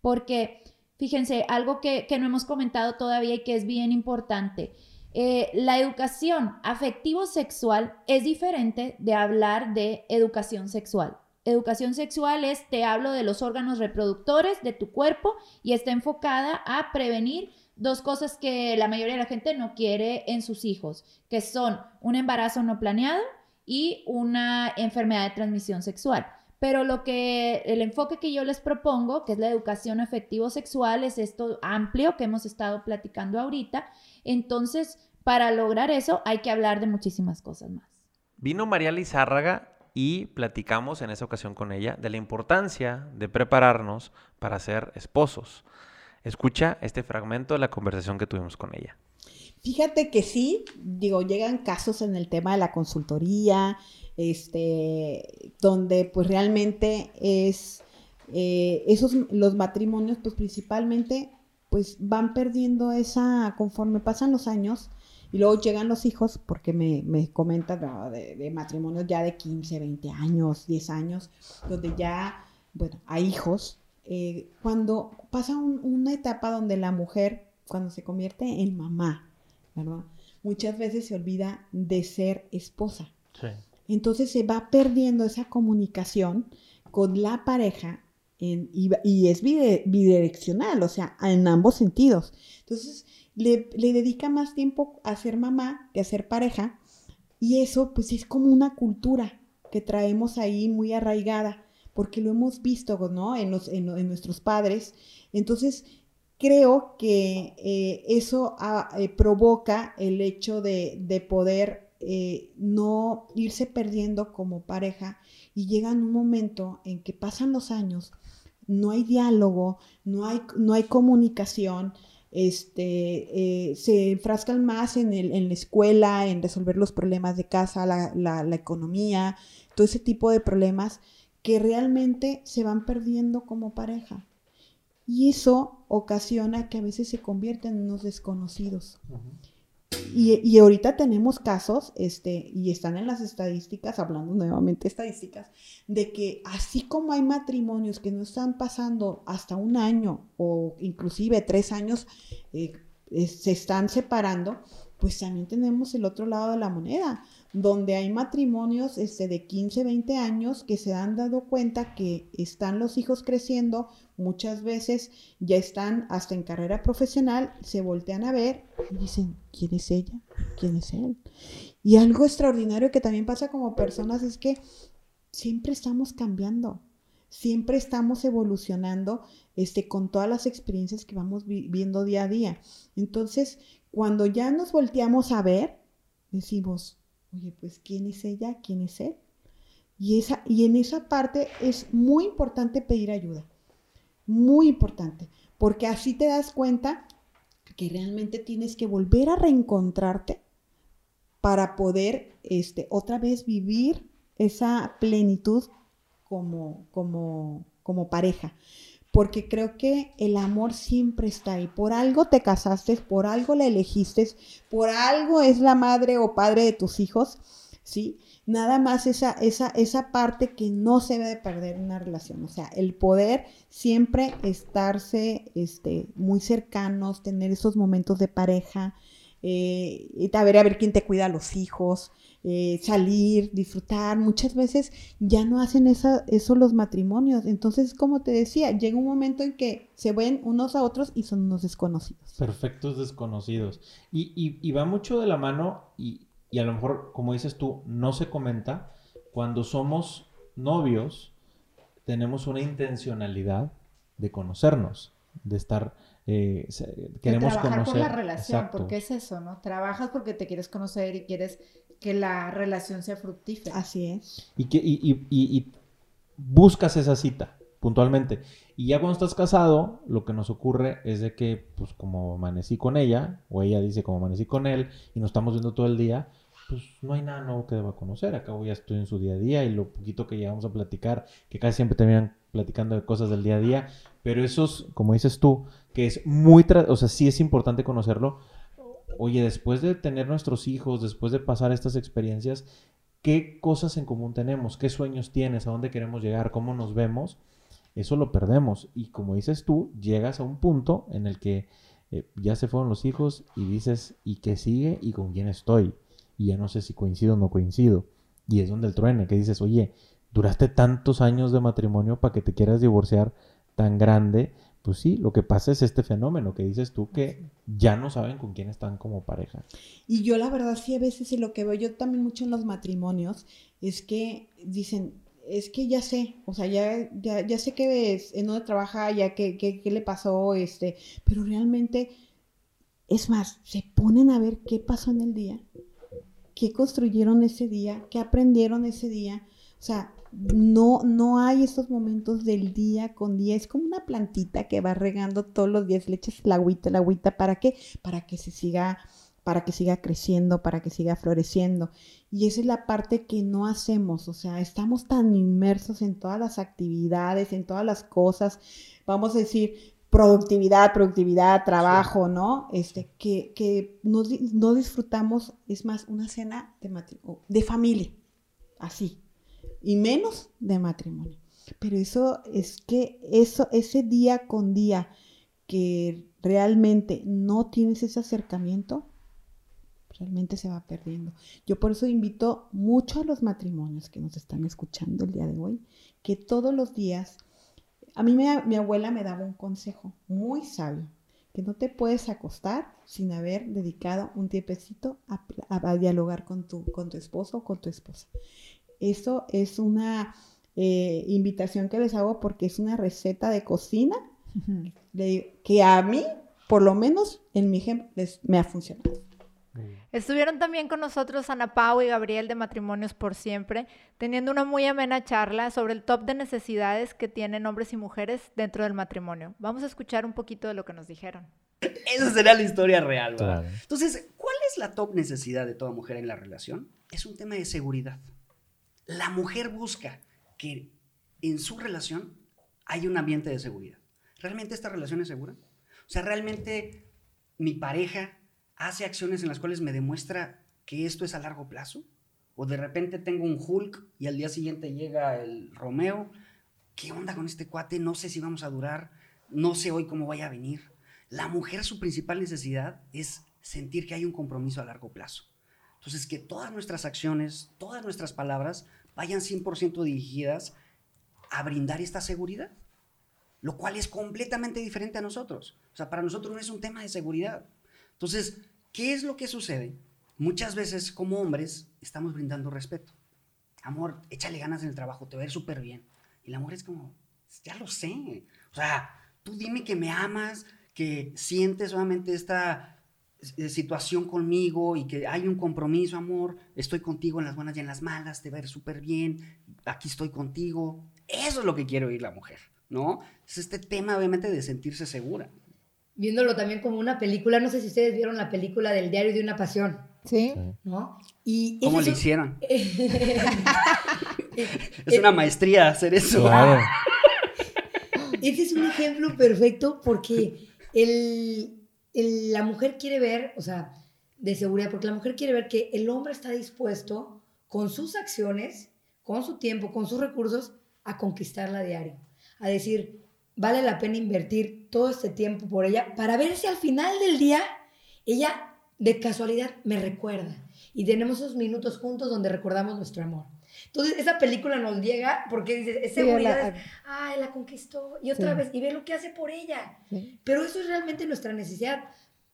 Porque, fíjense, algo que, que no hemos comentado todavía y que es bien importante. Eh, la educación afectivo-sexual es diferente de hablar de educación sexual. Educación sexual es, te hablo de los órganos reproductores de tu cuerpo y está enfocada a prevenir dos cosas que la mayoría de la gente no quiere en sus hijos, que son un embarazo no planeado y una enfermedad de transmisión sexual. Pero lo que el enfoque que yo les propongo, que es la educación afectivo-sexual, es esto amplio que hemos estado platicando ahorita. Entonces, para lograr eso hay que hablar de muchísimas cosas más. Vino María Lizárraga y platicamos en esa ocasión con ella de la importancia de prepararnos para ser esposos. Escucha este fragmento de la conversación que tuvimos con ella. Fíjate que sí, digo, llegan casos en el tema de la consultoría, este, donde pues realmente es, eh, esos, los matrimonios pues principalmente pues van perdiendo esa, conforme pasan los años, y luego llegan los hijos, porque me, me comentan ¿no? de, matrimonios ya de 15, 20 años, 10 años, donde ya, bueno, hay hijos. eh, cuando pasa un- una etapa donde la mujer, cuando se convierte en mamá, ¿verdad? Muchas veces se olvida de ser esposa. Entonces se va perdiendo esa comunicación con la pareja en- y, es bide- bidireccional, o sea, en ambos sentidos. Entonces le, le dedica más tiempo a ser mamá que a ser pareja y eso pues es como una cultura que traemos ahí muy arraigada porque lo hemos visto, ¿no? En, los, en, en nuestros padres. Entonces creo que eh, eso ah, eh, provoca el hecho de, de poder eh, no irse perdiendo como pareja y llega un momento en que pasan los años, no hay diálogo, no hay, no hay comunicación, este, se enfrascan más en, el- en la escuela, en resolver los problemas de casa, la, la- la economía, todo ese tipo de problemas que realmente se van perdiendo como pareja. Y eso ocasiona que a veces se convierten en unos desconocidos. Y, y ahorita tenemos casos, este, y están en las estadísticas, hablando nuevamente de estadísticas, de que así como hay matrimonios que no están pasando hasta un año o inclusive tres años, eh, eh, se están separando, pues también tenemos el otro lado de la moneda, donde hay matrimonios este, de 15, 20 años que se han dado cuenta que están los hijos creciendo, muchas veces ya están hasta en carrera profesional, se voltean a ver y dicen, ¿quién es ella? ¿Quién es él? Y algo extraordinario que también pasa como personas es que siempre estamos cambiando, siempre estamos evolucionando este, con todas las experiencias que vamos vi- viendo día a día. Entonces, cuando ya nos volteamos a ver, decimos, oye, pues, ¿quién es ella? ¿Quién es él? Y, esa, y en esa parte es muy importante pedir ayuda, muy importante, porque así te das cuenta que realmente tienes que volver a reencontrarte para poder este, otra vez vivir esa plenitud como, como, como pareja. Porque creo que el amor siempre está ahí. Por algo te casaste, por algo la elegiste, por algo es la madre o padre de tus hijos, ¿sí? Nada más esa, esa, esa parte que no se debe de perder en una relación. O sea, el poder siempre estarse este, muy cercanos, tener esos momentos de pareja, eh, y a ver, a ver quién te cuida a los hijos, eh, salir, disfrutar. Muchas veces ya no hacen esa, eso los matrimonios. Entonces, como te decía, llega un momento en que se ven unos a otros y son unos desconocidos. Perfectos desconocidos. Y, y- y va mucho de la mano y, y a lo mejor, como dices tú, no se comenta. Cuando somos novios, tenemos una intencionalidad de conocernos, de estar, eh, De queremos trabajar conocer. por la relación, Exacto. porque es eso, ¿no? Trabajas porque te quieres conocer y quieres que la relación sea fructífera. Así es. y, que, y, y- y- y buscas esa cita puntualmente. Y ya cuando estás casado, lo que nos ocurre es de que, pues como amanecí con ella, o ella dice como amanecí con él, y nos estamos viendo todo el día, pues no hay nada nuevo que deba conocer. Acabo ya estoy en su día a día y lo poquito que llegamos a platicar, que casi siempre terminan platicando de cosas del día a día, pero esos, como dices tú, que es muy, o sea, sí es importante conocerlo. Oye, después de tener nuestros hijos, después de pasar estas experiencias, ¿qué cosas en común tenemos? ¿Qué sueños tienes? ¿A dónde queremos llegar? ¿Cómo nos vemos? Eso lo perdemos. Y como dices tú, llegas a un punto en el que eh, ya se fueron los hijos y dices, ¿y qué sigue? ¿Y con quién estoy? Y ya no sé si coincido o no coincido. Y es donde el truene, que dices, oye, duraste tantos años de matrimonio para que te quieras divorciar tan grande. Pues sí, lo que pasa es este fenómeno que dices tú que ya no saben con quién están como pareja. Y yo la verdad sí a veces y lo que veo yo también mucho en los matrimonios es que dicen, es que ya sé, o sea, ya, ya, ya sé que es, en dónde trabaja, ya qué qué- qué le pasó, este, pero realmente, es más, se ponen a ver qué pasó en el día, qué construyeron ese día, qué aprendieron ese día, o sea, no, no hay esos momentos del día con día, es como una plantita que va regando todos los días, le echas la agüita, la agüita, ¿para qué? Para que se siga para que siga creciendo, para que siga floreciendo. Y esa es la parte que no hacemos, o sea, estamos tan inmersos en todas las actividades, en todas las cosas, vamos a decir, productividad, productividad, trabajo, ¿no? Este, que, que no, no disfrutamos, es más, una cena de, de familia, así, y menos de matrimonio. Pero eso es que eso, ese día con día que realmente no tienes ese acercamiento, realmente se va perdiendo. Yo por eso invito mucho a los matrimonios que nos están escuchando el día de hoy, que todos los días, a mí mi abuela me daba un consejo muy sabio, que no te puedes acostar sin haber dedicado un tiempecito a- a dialogar con tu, con tu esposo o con tu esposa. Eso es una eh, invitación que les hago porque es una receta de cocina que a mí, por lo menos en mi ejemplo, les- me ha funcionado. Estuvieron también con nosotros Ana Pau y Gabriel de Matrimonios por Siempre, teniendo una muy amena charla sobre el top de necesidades que tienen hombres y mujeres dentro del matrimonio. Vamos a escuchar un poquito de lo que nos dijeron. Esa sería la historia real, ¿verdad? Claro. Entonces, ¿cuál es la top necesidad de toda mujer en la relación? Es un tema de seguridad. La mujer busca que en su relación haya un ambiente de seguridad. ¿Realmente esta relación es segura? O sea, ¿realmente mi pareja hace acciones en las cuales me demuestra que esto es a largo plazo? ¿O de repente tengo un Hulk y al día siguiente llega el Romeo? ¿Qué onda con este cuate? No sé si vamos a durar. No sé hoy cómo vaya a venir. La mujer, su principal necesidad es sentir que hay un compromiso a largo plazo. Entonces, que todas nuestras acciones, todas nuestras palabras vayan 100% dirigidas a brindar esta seguridad, lo cual es completamente diferente a nosotros. O sea, para nosotros no es un tema de seguridad. Entonces, ¿qué es lo que sucede? Muchas veces como hombres estamos brindando respeto. Amor, échale ganas en el trabajo, te va a ir súper bien. Y la mujer es como, ya lo sé. O sea, tú dime que me amas, que sientes solamente esta situación conmigo y que hay un compromiso, amor. Estoy contigo en las buenas y en las malas, te va a ir súper bien. Aquí estoy contigo. Eso es lo que quiere oír la mujer, ¿no? Es este tema, obviamente, de sentirse segura. Viéndolo también como una película, no sé si ustedes vieron la película del diario de una pasión, Sí. ¿no? Y ¿Cómo le hicieron? Eh, Es una maestría hacer eso. Claro. Ese es un ejemplo perfecto porque el, el- la mujer quiere ver, o sea, de seguridad, porque la mujer quiere ver que el hombre está dispuesto con sus acciones, con su tiempo, con sus recursos, a conquistarla a diario. A decir, vale la pena invertir todo este tiempo por ella para ver si al final del día ella de casualidad me recuerda. Y tenemos esos minutos juntos donde recordamos nuestro amor. Entonces, esa película nos llega porque dice, es Sí, seguridad, es, ay, la conquistó, y otra Sí. vez, y ve lo que hace por ella. Sí. Pero eso es realmente nuestra necesidad.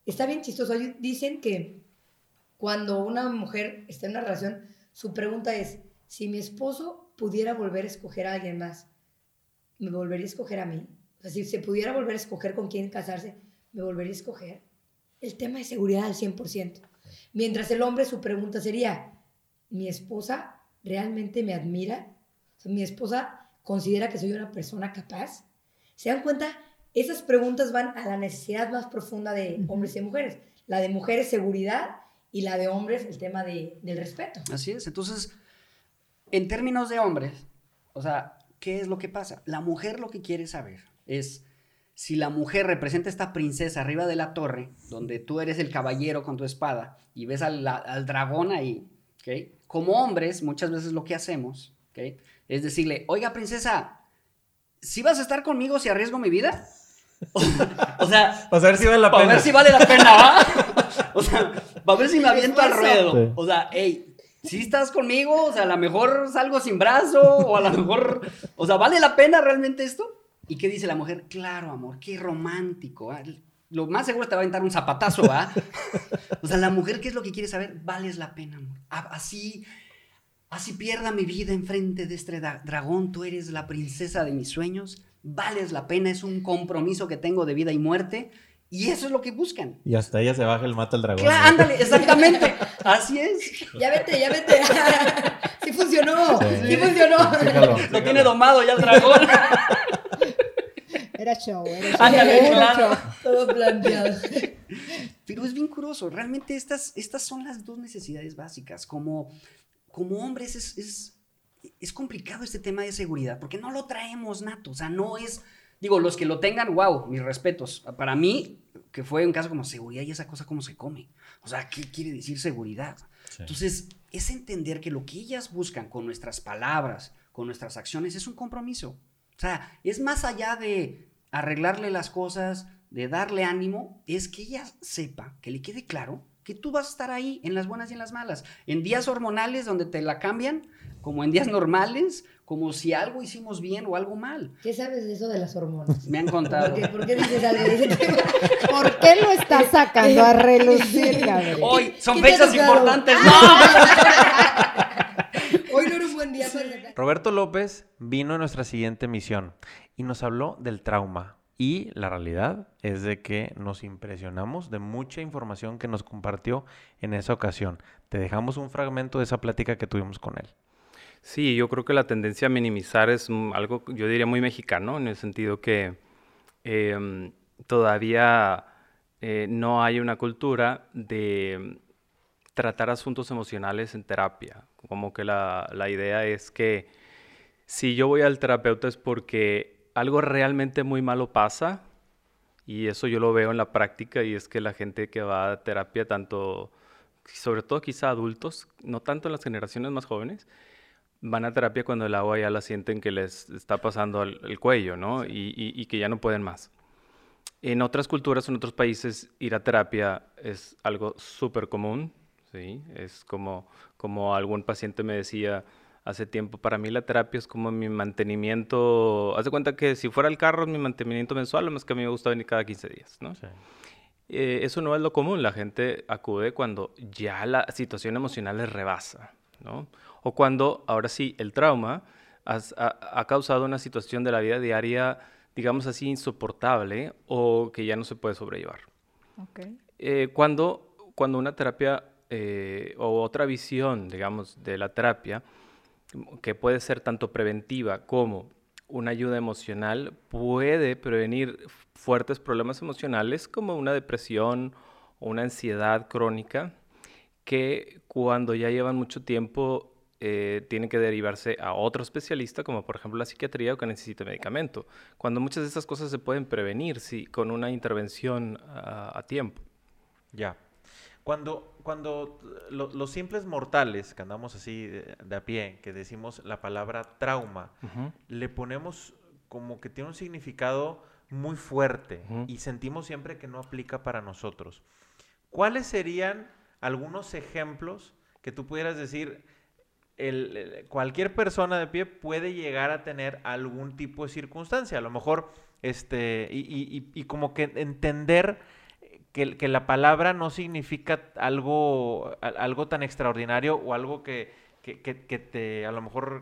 Está bien chistoso. Dicen que cuando una mujer está en una relación, su pregunta es, si mi esposo pudiera volver a escoger a alguien más, ¿me volvería a escoger a mí? O sea, si se pudiera volver a escoger con quién casarse, ¿me volvería a escoger? El tema de seguridad al 100%. Mientras el hombre, su pregunta sería, ¿mi esposa realmente me admira? O sea, ¿Mi esposa considera que soy una persona capaz? ¿Se dan cuenta? Esas preguntas van a la necesidad más profunda de hombres y mujeres. La de mujeres, seguridad, y la de hombres, el tema de- del respeto. Así es. Entonces, en términos de hombres, o sea, ¿qué es lo que pasa? La mujer lo que quiere saber es si la mujer representa esta princesa arriba de la torre, donde tú eres el caballero con tu espada y ves al, al dragón ahí, ¿ok? Como hombres, muchas veces lo que hacemos. Es decirle, oiga, princesa, ¿sí vas a estar conmigo si arriesgo mi vida? o sea, Para ver si vale la para pena. ver si vale la pena, ¿va? o sea, para ver si me aviento al ruedo. Sí. O sea, hey, si estás conmigo, o sea, a lo mejor salgo sin brazo, o a lo mejor, o sea, ¿vale la pena realmente esto? ¿Y qué dice la mujer? Claro, amor, qué romántico. ¿ah? Lo más seguro te va a aventar un zapatazo, ¿ah? o sea, la mujer, ¿qué es lo que quiere saber? Vales la pena, amor. A- Así, así pierda mi vida enfrente de este dra- dragón, tú eres la princesa de mis sueños, vales la pena, es un compromiso que tengo de vida y muerte, y eso es lo que buscan. Y hasta ella se baja el mata al dragón. Claro, ¿no? ándale, exactamente. Así es. Ya vete, ya vete. sí funcionó, sí, Sí. funcionó. Fíjalo, Lo tiene domado ya el dragón. Era show, era show. Ándale, Era claro. show. Todo planteado. Pero es bien curioso. Realmente estas, estas son las dos necesidades básicas. Como, como hombres es, es, es complicado este tema de seguridad porque no lo traemos nato. O sea, no es... Digo, los que lo tengan, wow, mis respetos. Para mí, que fue un caso como seguridad y esa cosa como se come. O sea, ¿qué quiere decir seguridad? Sí. Entonces, es entender que lo que ellas buscan con nuestras palabras, con nuestras acciones, es un compromiso. O sea, es más allá de arreglarle las cosas, de darle ánimo, es que ella sepa, que le quede claro que tú vas a estar ahí en las buenas y en las malas. En días hormonales donde te la cambian, como en días normales, como si algo hicimos bien o algo mal. ¿Qué sabes de eso de las hormonas? Me han contado. ¿Por qué, por qué dices algo de ese tema? ¿Por qué lo estás sacando a relucir, Gabriel? Hoy son ¿Qué te ha fechas importantes. No Roberto López vino a nuestra siguiente misión y nos habló del trauma. Y la realidad es de que nos impresionamos de mucha información que nos compartió en esa ocasión. Te dejamos un fragmento de esa plática que tuvimos con él. Sí, yo creo que la tendencia a minimizar es algo, yo diría, muy mexicano, en el sentido que em, todavía eh, no hay una cultura de tratar asuntos emocionales en terapia. Como que la, la idea es que si yo voy al terapeuta es porque algo realmente muy malo pasa y eso yo lo veo en la práctica y es que la gente que va a terapia, tanto, sobre todo quizá adultos, no tanto en las generaciones más jóvenes, van a terapia cuando el agua ya la sienten que les está pasando el, el cuello, ¿no? Y, y- y que ya no pueden más. En otras culturas, en otros países, ir a terapia es algo súper común, ¿sí? Es como, como algún paciente me decía hace tiempo, para mí la terapia es como mi mantenimiento, haz de cuenta que si fuera el carro es mi mantenimiento mensual, lo más que a mí me gusta venir cada 15 días, ¿no? Eh, eso no es lo común, la gente acude cuando ya la situación emocional les rebasa, ¿no? O cuando, ahora sí, el trauma has- ha, ha causado una situación de la vida diaria, digamos así, insoportable o que ya no se puede sobrellevar. Eh, cuando, cuando una terapia eh, o otra visión, digamos, de la terapia, que puede ser tanto preventiva como una ayuda emocional, puede prevenir fuertes problemas emocionales como una depresión o una ansiedad crónica, que cuando ya llevan mucho tiempo eh, tienen que derivarse a otro especialista, como por ejemplo la psiquiatría o que necesite medicamento, cuando muchas de estas cosas se pueden prevenir sí, con una intervención a, a tiempo. Ya. Cuando, cuando lo- los simples mortales, que andamos así de, de a pie, que decimos la palabra trauma, Ujú. le ponemos como que tiene un significado muy fuerte Ujú. y sentimos siempre que no aplica para nosotros. ¿Cuáles serían algunos ejemplos que tú pudieras decir, el- el- cualquier persona de pie puede llegar a tener algún tipo de circunstancia? A lo mejor, este, y, y- y- y como que entender que, que la palabra no significa algo, a- algo tan extraordinario o algo que, que- que- que te, a lo mejor,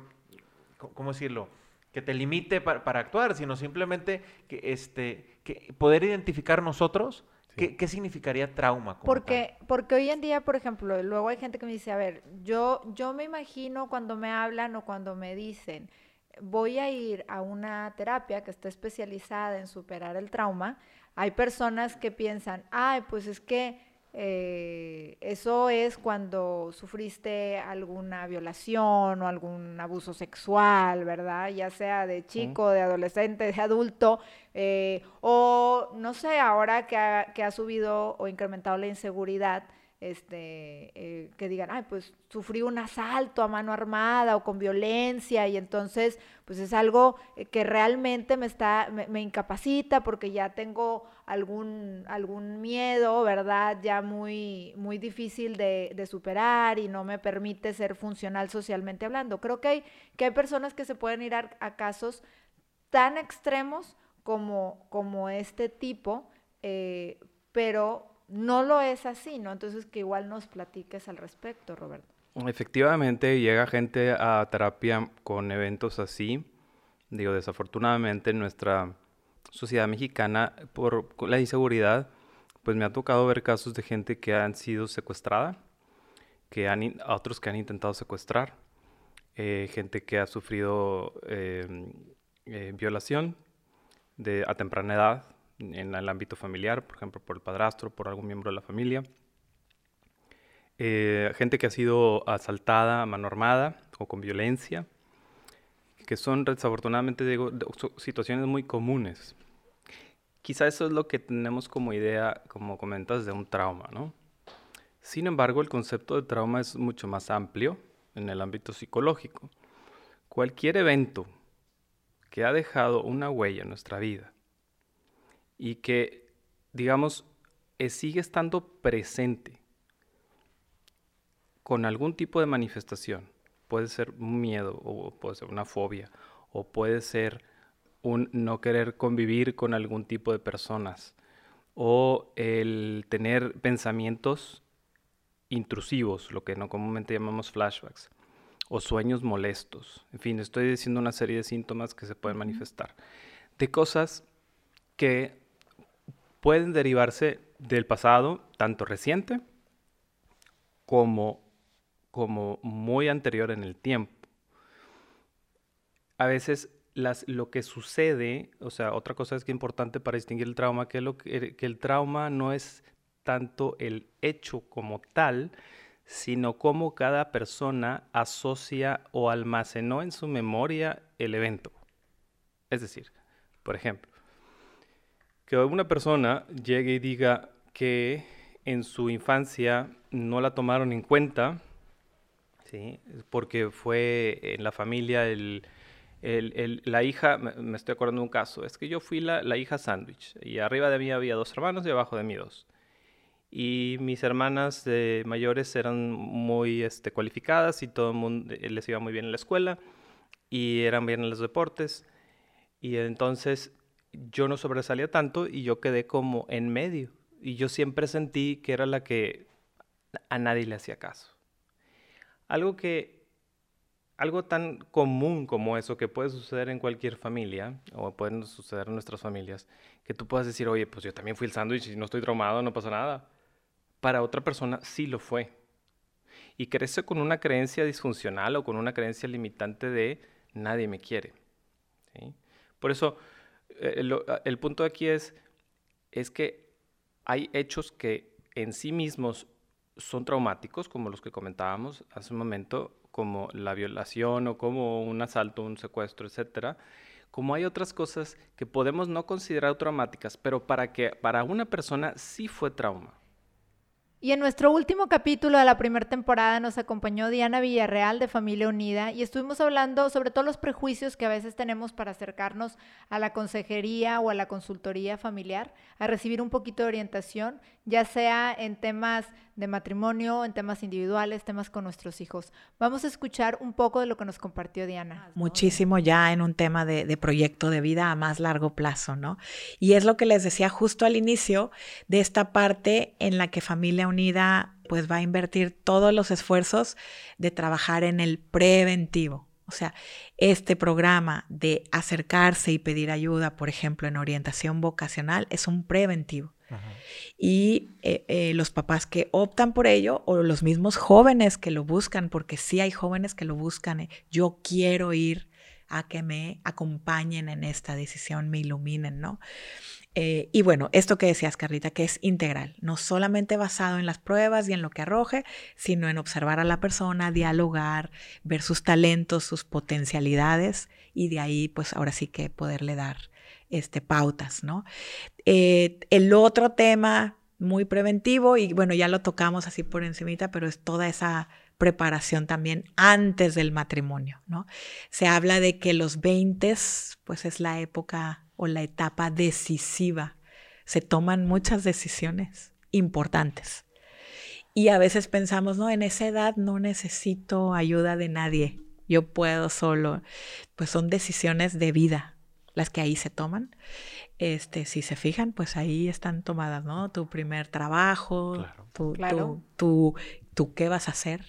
¿cómo decirlo? Que te limite pa- para, actuar, sino simplemente que, este, que poder identificar nosotros qué, qué significaría trauma. tal. Porque, porque hoy en día, por ejemplo, luego hay gente que me dice, a ver, yo, yo me imagino cuando me hablan o cuando me dicen, voy a ir a una terapia que está especializada en superar el trauma, hay personas que piensan, ay, pues es que eh, eso es cuando sufriste alguna violación o algún abuso sexual, ¿verdad? Ya sea de chico, de adolescente, de adulto, eh, o no sé, ahora que ha, que ha subido o incrementado la inseguridad, este, eh, que digan, ay, pues sufrí un asalto a mano armada o con violencia y entonces, pues es algo eh, que realmente me está, me, incapacita porque ya tengo algún, algún miedo, ¿verdad? Ya muy, muy difícil de, de superar y no me permite ser funcional socialmente hablando. Creo que hay, que hay personas que se pueden ir a, a casos tan extremos como, como este tipo, eh, pero no lo es así, ¿no? Entonces que igual nos platiques al respecto, Roberto. Efectivamente, llega gente a terapia con eventos así. Digo, desafortunadamente en nuestra sociedad mexicana, por la inseguridad, pues me ha tocado ver casos de gente que han sido secuestrada, que han, otros que han intentado secuestrar, eh, gente que ha sufrido eh, eh, violación de, a temprana edad en el ámbito familiar, por ejemplo, por el padrastro, por algún miembro de la familia. Eh, gente que ha sido asaltada a o con violencia, que son desafortunadamente digo, situaciones muy comunes. Quizá eso es lo que tenemos como idea, como comentas, de un trauma, ¿no? Sin embargo, el concepto de trauma es mucho más amplio en el ámbito psicológico. Cualquier evento que ha dejado una huella en nuestra vida y que, digamos, eh, sigue estando presente con algún tipo de manifestación. Puede ser un miedo o puede ser una fobia o puede ser un no querer convivir con algún tipo de personas o el tener pensamientos intrusivos, lo que no comúnmente llamamos flashbacks, o sueños molestos. En fin, estoy diciendo una serie de síntomas que se pueden manifestar, de cosas que pueden derivarse del pasado, tanto reciente como, como muy anterior en el tiempo. A veces lo que sucede, o sea, otra cosa es que es importante para distinguir el trauma, que, lo que, que el trauma no es tanto el hecho como tal, sino cómo cada persona asocia o almacenó en su memoria el evento. Es decir, por ejemplo, que una persona llegue y diga que en su infancia no la tomaron en cuenta, ¿sí? porque fue en la familia el, la hija, me estoy acordando de un caso, es que yo fui la, la hija sándwich y arriba de mí había dos hermanos y abajo de mí dos. Y mis hermanas mayores eran muy este, cualificadas y todo el mundo eh, les iba muy bien en la escuela y eran bien en los deportes. Y entonces yo no sobresalía tanto y yo quedé como en medio. Y yo siempre sentí que era la que a nadie le hacía caso. Algo que algo tan común como eso que puede suceder en cualquier familia o puede suceder en nuestras familias, que tú puedas decir, oye, pues yo también fui el sándwich y no estoy traumado, no pasa nada. Para otra persona sí lo fue. Y crece con una creencia disfuncional o con una creencia limitante de nadie me quiere. Por eso, eh, el punto aquí es, es que hay hechos que en sí mismos son traumáticos, como los que comentábamos hace un momento, como la violación o como un asalto, un secuestro, etcétera, como hay otras cosas que podemos no considerar traumáticas, pero para que para una persona sí fue trauma. Y en nuestro último capítulo de la primera temporada nos acompañó Diana Villarreal de Familia Unida y estuvimos hablando sobre todos los prejuicios que a veces tenemos para acercarnos a la consejería o a la consultoría familiar, a recibir un poquito de orientación, ya sea en temas de matrimonio, en temas individuales, temas con nuestros hijos. Vamos a escuchar un poco de lo que nos compartió Diana. Muchísimo ya en un tema de, proyecto de vida a más largo plazo, ¿no? Y es lo que les decía justo al inicio de esta parte en la que Familia Unida Unida pues va a invertir todos los esfuerzos de trabajar en el preventivo. O sea, este programa de acercarse y pedir ayuda, por ejemplo, en orientación vocacional, es un preventivo. Y eh, eh, los papás que optan por ello o los mismos jóvenes que lo buscan, porque sí hay jóvenes que lo buscan, eh, yo quiero ir a que me acompañen en esta decisión, me iluminen, ¿no? Y bueno, esto que decías, Carlita, que es integral, no solamente basado en las pruebas y en lo que arroje, sino en observar a la persona, dialogar, ver sus talentos, sus potencialidades y de ahí, pues ahora sí que poderle dar este, pautas, ¿no? Eh, el otro tema muy preventivo, y bueno, ya lo tocamos así por encimita, pero es toda esa preparación también antes del matrimonio, ¿no? Se habla de que los 20, pues es la época o la etapa decisiva. Se toman muchas decisiones importantes. Y a veces pensamos, no, en esa edad no necesito ayuda de nadie, yo puedo solo. Pues son decisiones de vida las que ahí se toman. Este, si se fijan, pues ahí están tomadas, ¿no? Tu primer trabajo, Tu, tu, qué vas a hacer,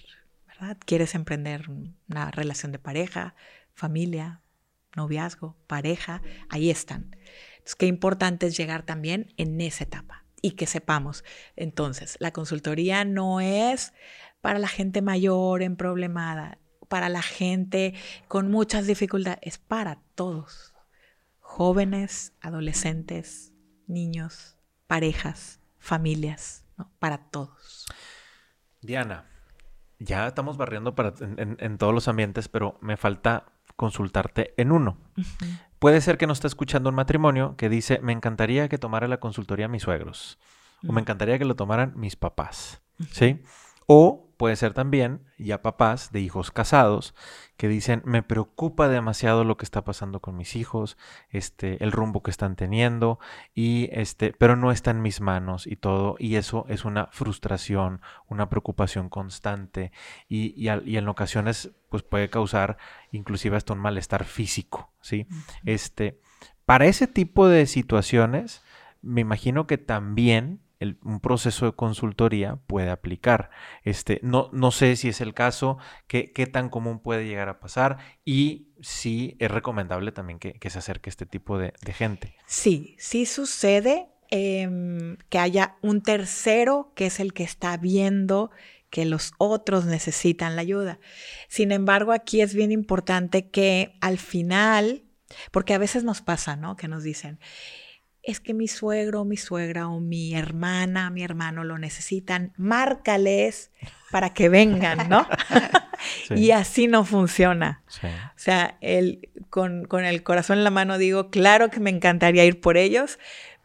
¿verdad? ¿Quieres emprender una relación de pareja, familia, noviazgo, pareja, ahí están. Entonces, qué importante es llegar también en esa etapa y que sepamos. Entonces, la consultoría no es para la gente mayor, en problemada, para la gente con muchas dificultades, es para todos. Jóvenes, adolescentes, niños, parejas, familias, para todos. Diana, ya estamos barriendo para, en todos los ambientes, pero me falta consultarte en uno. Puede ser que nos esté escuchando un matrimonio que dice, me encantaría que tomara la consultoría mis suegros, o me encantaría que lo tomaran mis papás, ¿sí? O puede ser también ya papás de hijos casados que dicen, me preocupa demasiado lo que está pasando con mis hijos, este, el rumbo que están teniendo, y este, pero no está en mis manos y todo, y eso es una frustración, una preocupación constante, y, y, en ocasiones pues puede causar inclusive hasta un malestar físico, ¿sí? Este, para ese tipo de situaciones, me imagino que también un proceso de consultoría puede aplicar. Este, no, no sé si es el caso, qué, qué tan común puede llegar a pasar y si es recomendable también que, se acerque este tipo de, gente. Sí, sí sucede em, que haya un tercero que es el que está viendo que los otros necesitan la ayuda. Sin embargo, aquí es bien importante que al final Porque a veces nos pasa, ¿no? Que nos dicen, es que mi suegro, mi suegra o mi hermana, mi hermano lo necesitan, márcales para que vengan, ¿no? Sí. Y así no funciona. Sí. O sea, el, con, con el corazón en la mano digo, claro que me encantaría ir por ellos,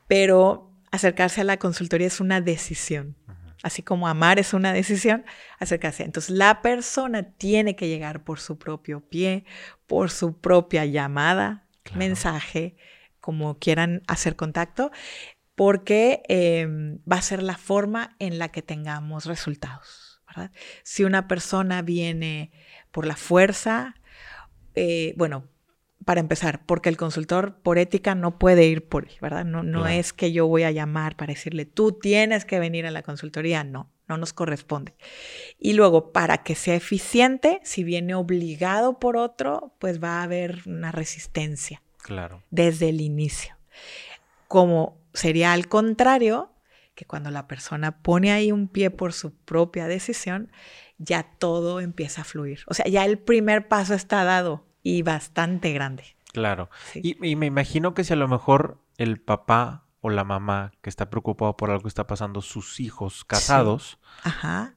pero acercarse a la consultoría es una decisión. Así como amar es una decisión, acercarse. Entonces, la persona tiene que llegar por su propio pie, por su propia llamada, Claro. mensaje, como quieran hacer contacto, porque eh, va a ser la forma en la que tengamos resultados. ¿verdad? Si una persona viene por la fuerza, eh, bueno, para empezar, porque el consultor por ética no puede ir por él, ¿verdad? No, no Claro. es que yo voy a llamar para decirle, tú tienes que venir a la consultoría, no, no nos corresponde. Y luego, para que sea eficiente, si viene obligado por otro, pues va a haber una resistencia Claro. desde el inicio. Como sería al contrario, que cuando la persona pone ahí un pie por su propia decisión, ya todo empieza a fluir. O sea, ya el primer paso está dado y bastante grande. Claro. Sí. Y, y me imagino que si a lo mejor el papá o la mamá que está preocupado por algo que está pasando, sus hijos casados, Ajá.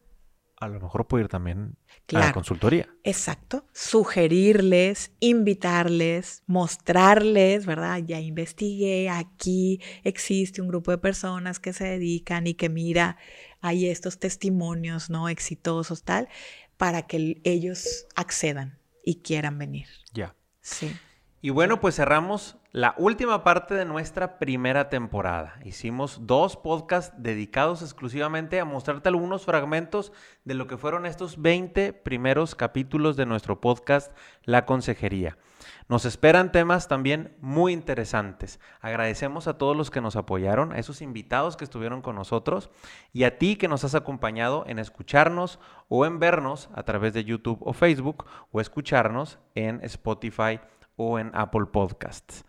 A lo mejor puede ir también a la consultoría. Exacto. Sugerirles, invitarles, mostrarles, ¿verdad? Ya investigué, aquí existe un grupo de personas que se dedican y que mira, hay estos testimonios, ¿no? Exitosos, tal, para que ellos accedan y quieran venir. Ya. Sí. Y bueno, pues cerramos la última parte de nuestra primera temporada. Hicimos dos podcasts dedicados exclusivamente a mostrarte algunos fragmentos de lo que fueron estos 20 primeros capítulos de nuestro podcast La Consejería. Nos esperan temas también muy interesantes. Agradecemos a todos los que nos apoyaron, a esos invitados que estuvieron con nosotros y a ti que nos has acompañado en escucharnos o en vernos a través de YouTube o Facebook o escucharnos en Spotify o en Apple Podcasts.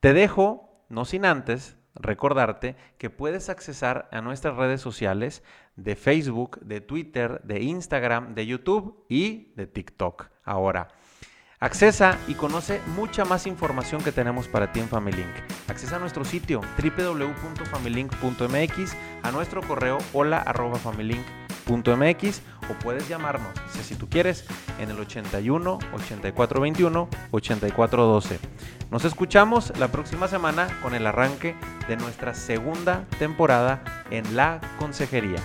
Te dejo, no sin antes, recordarte que puedes accesar a nuestras redes sociales de Facebook, de Twitter, de Instagram, de YouTube y de TikTok. Ahora, accesa y conoce mucha más información que tenemos para ti en FamilyLink. Accesa a nuestro sitio www.familylink.mx, a nuestro correo hola familylink.mx o puedes llamarnos, si, tú quieres, en el 81 8421 8412. Nos escuchamos la próxima semana con el arranque de nuestra segunda temporada en La Consejería.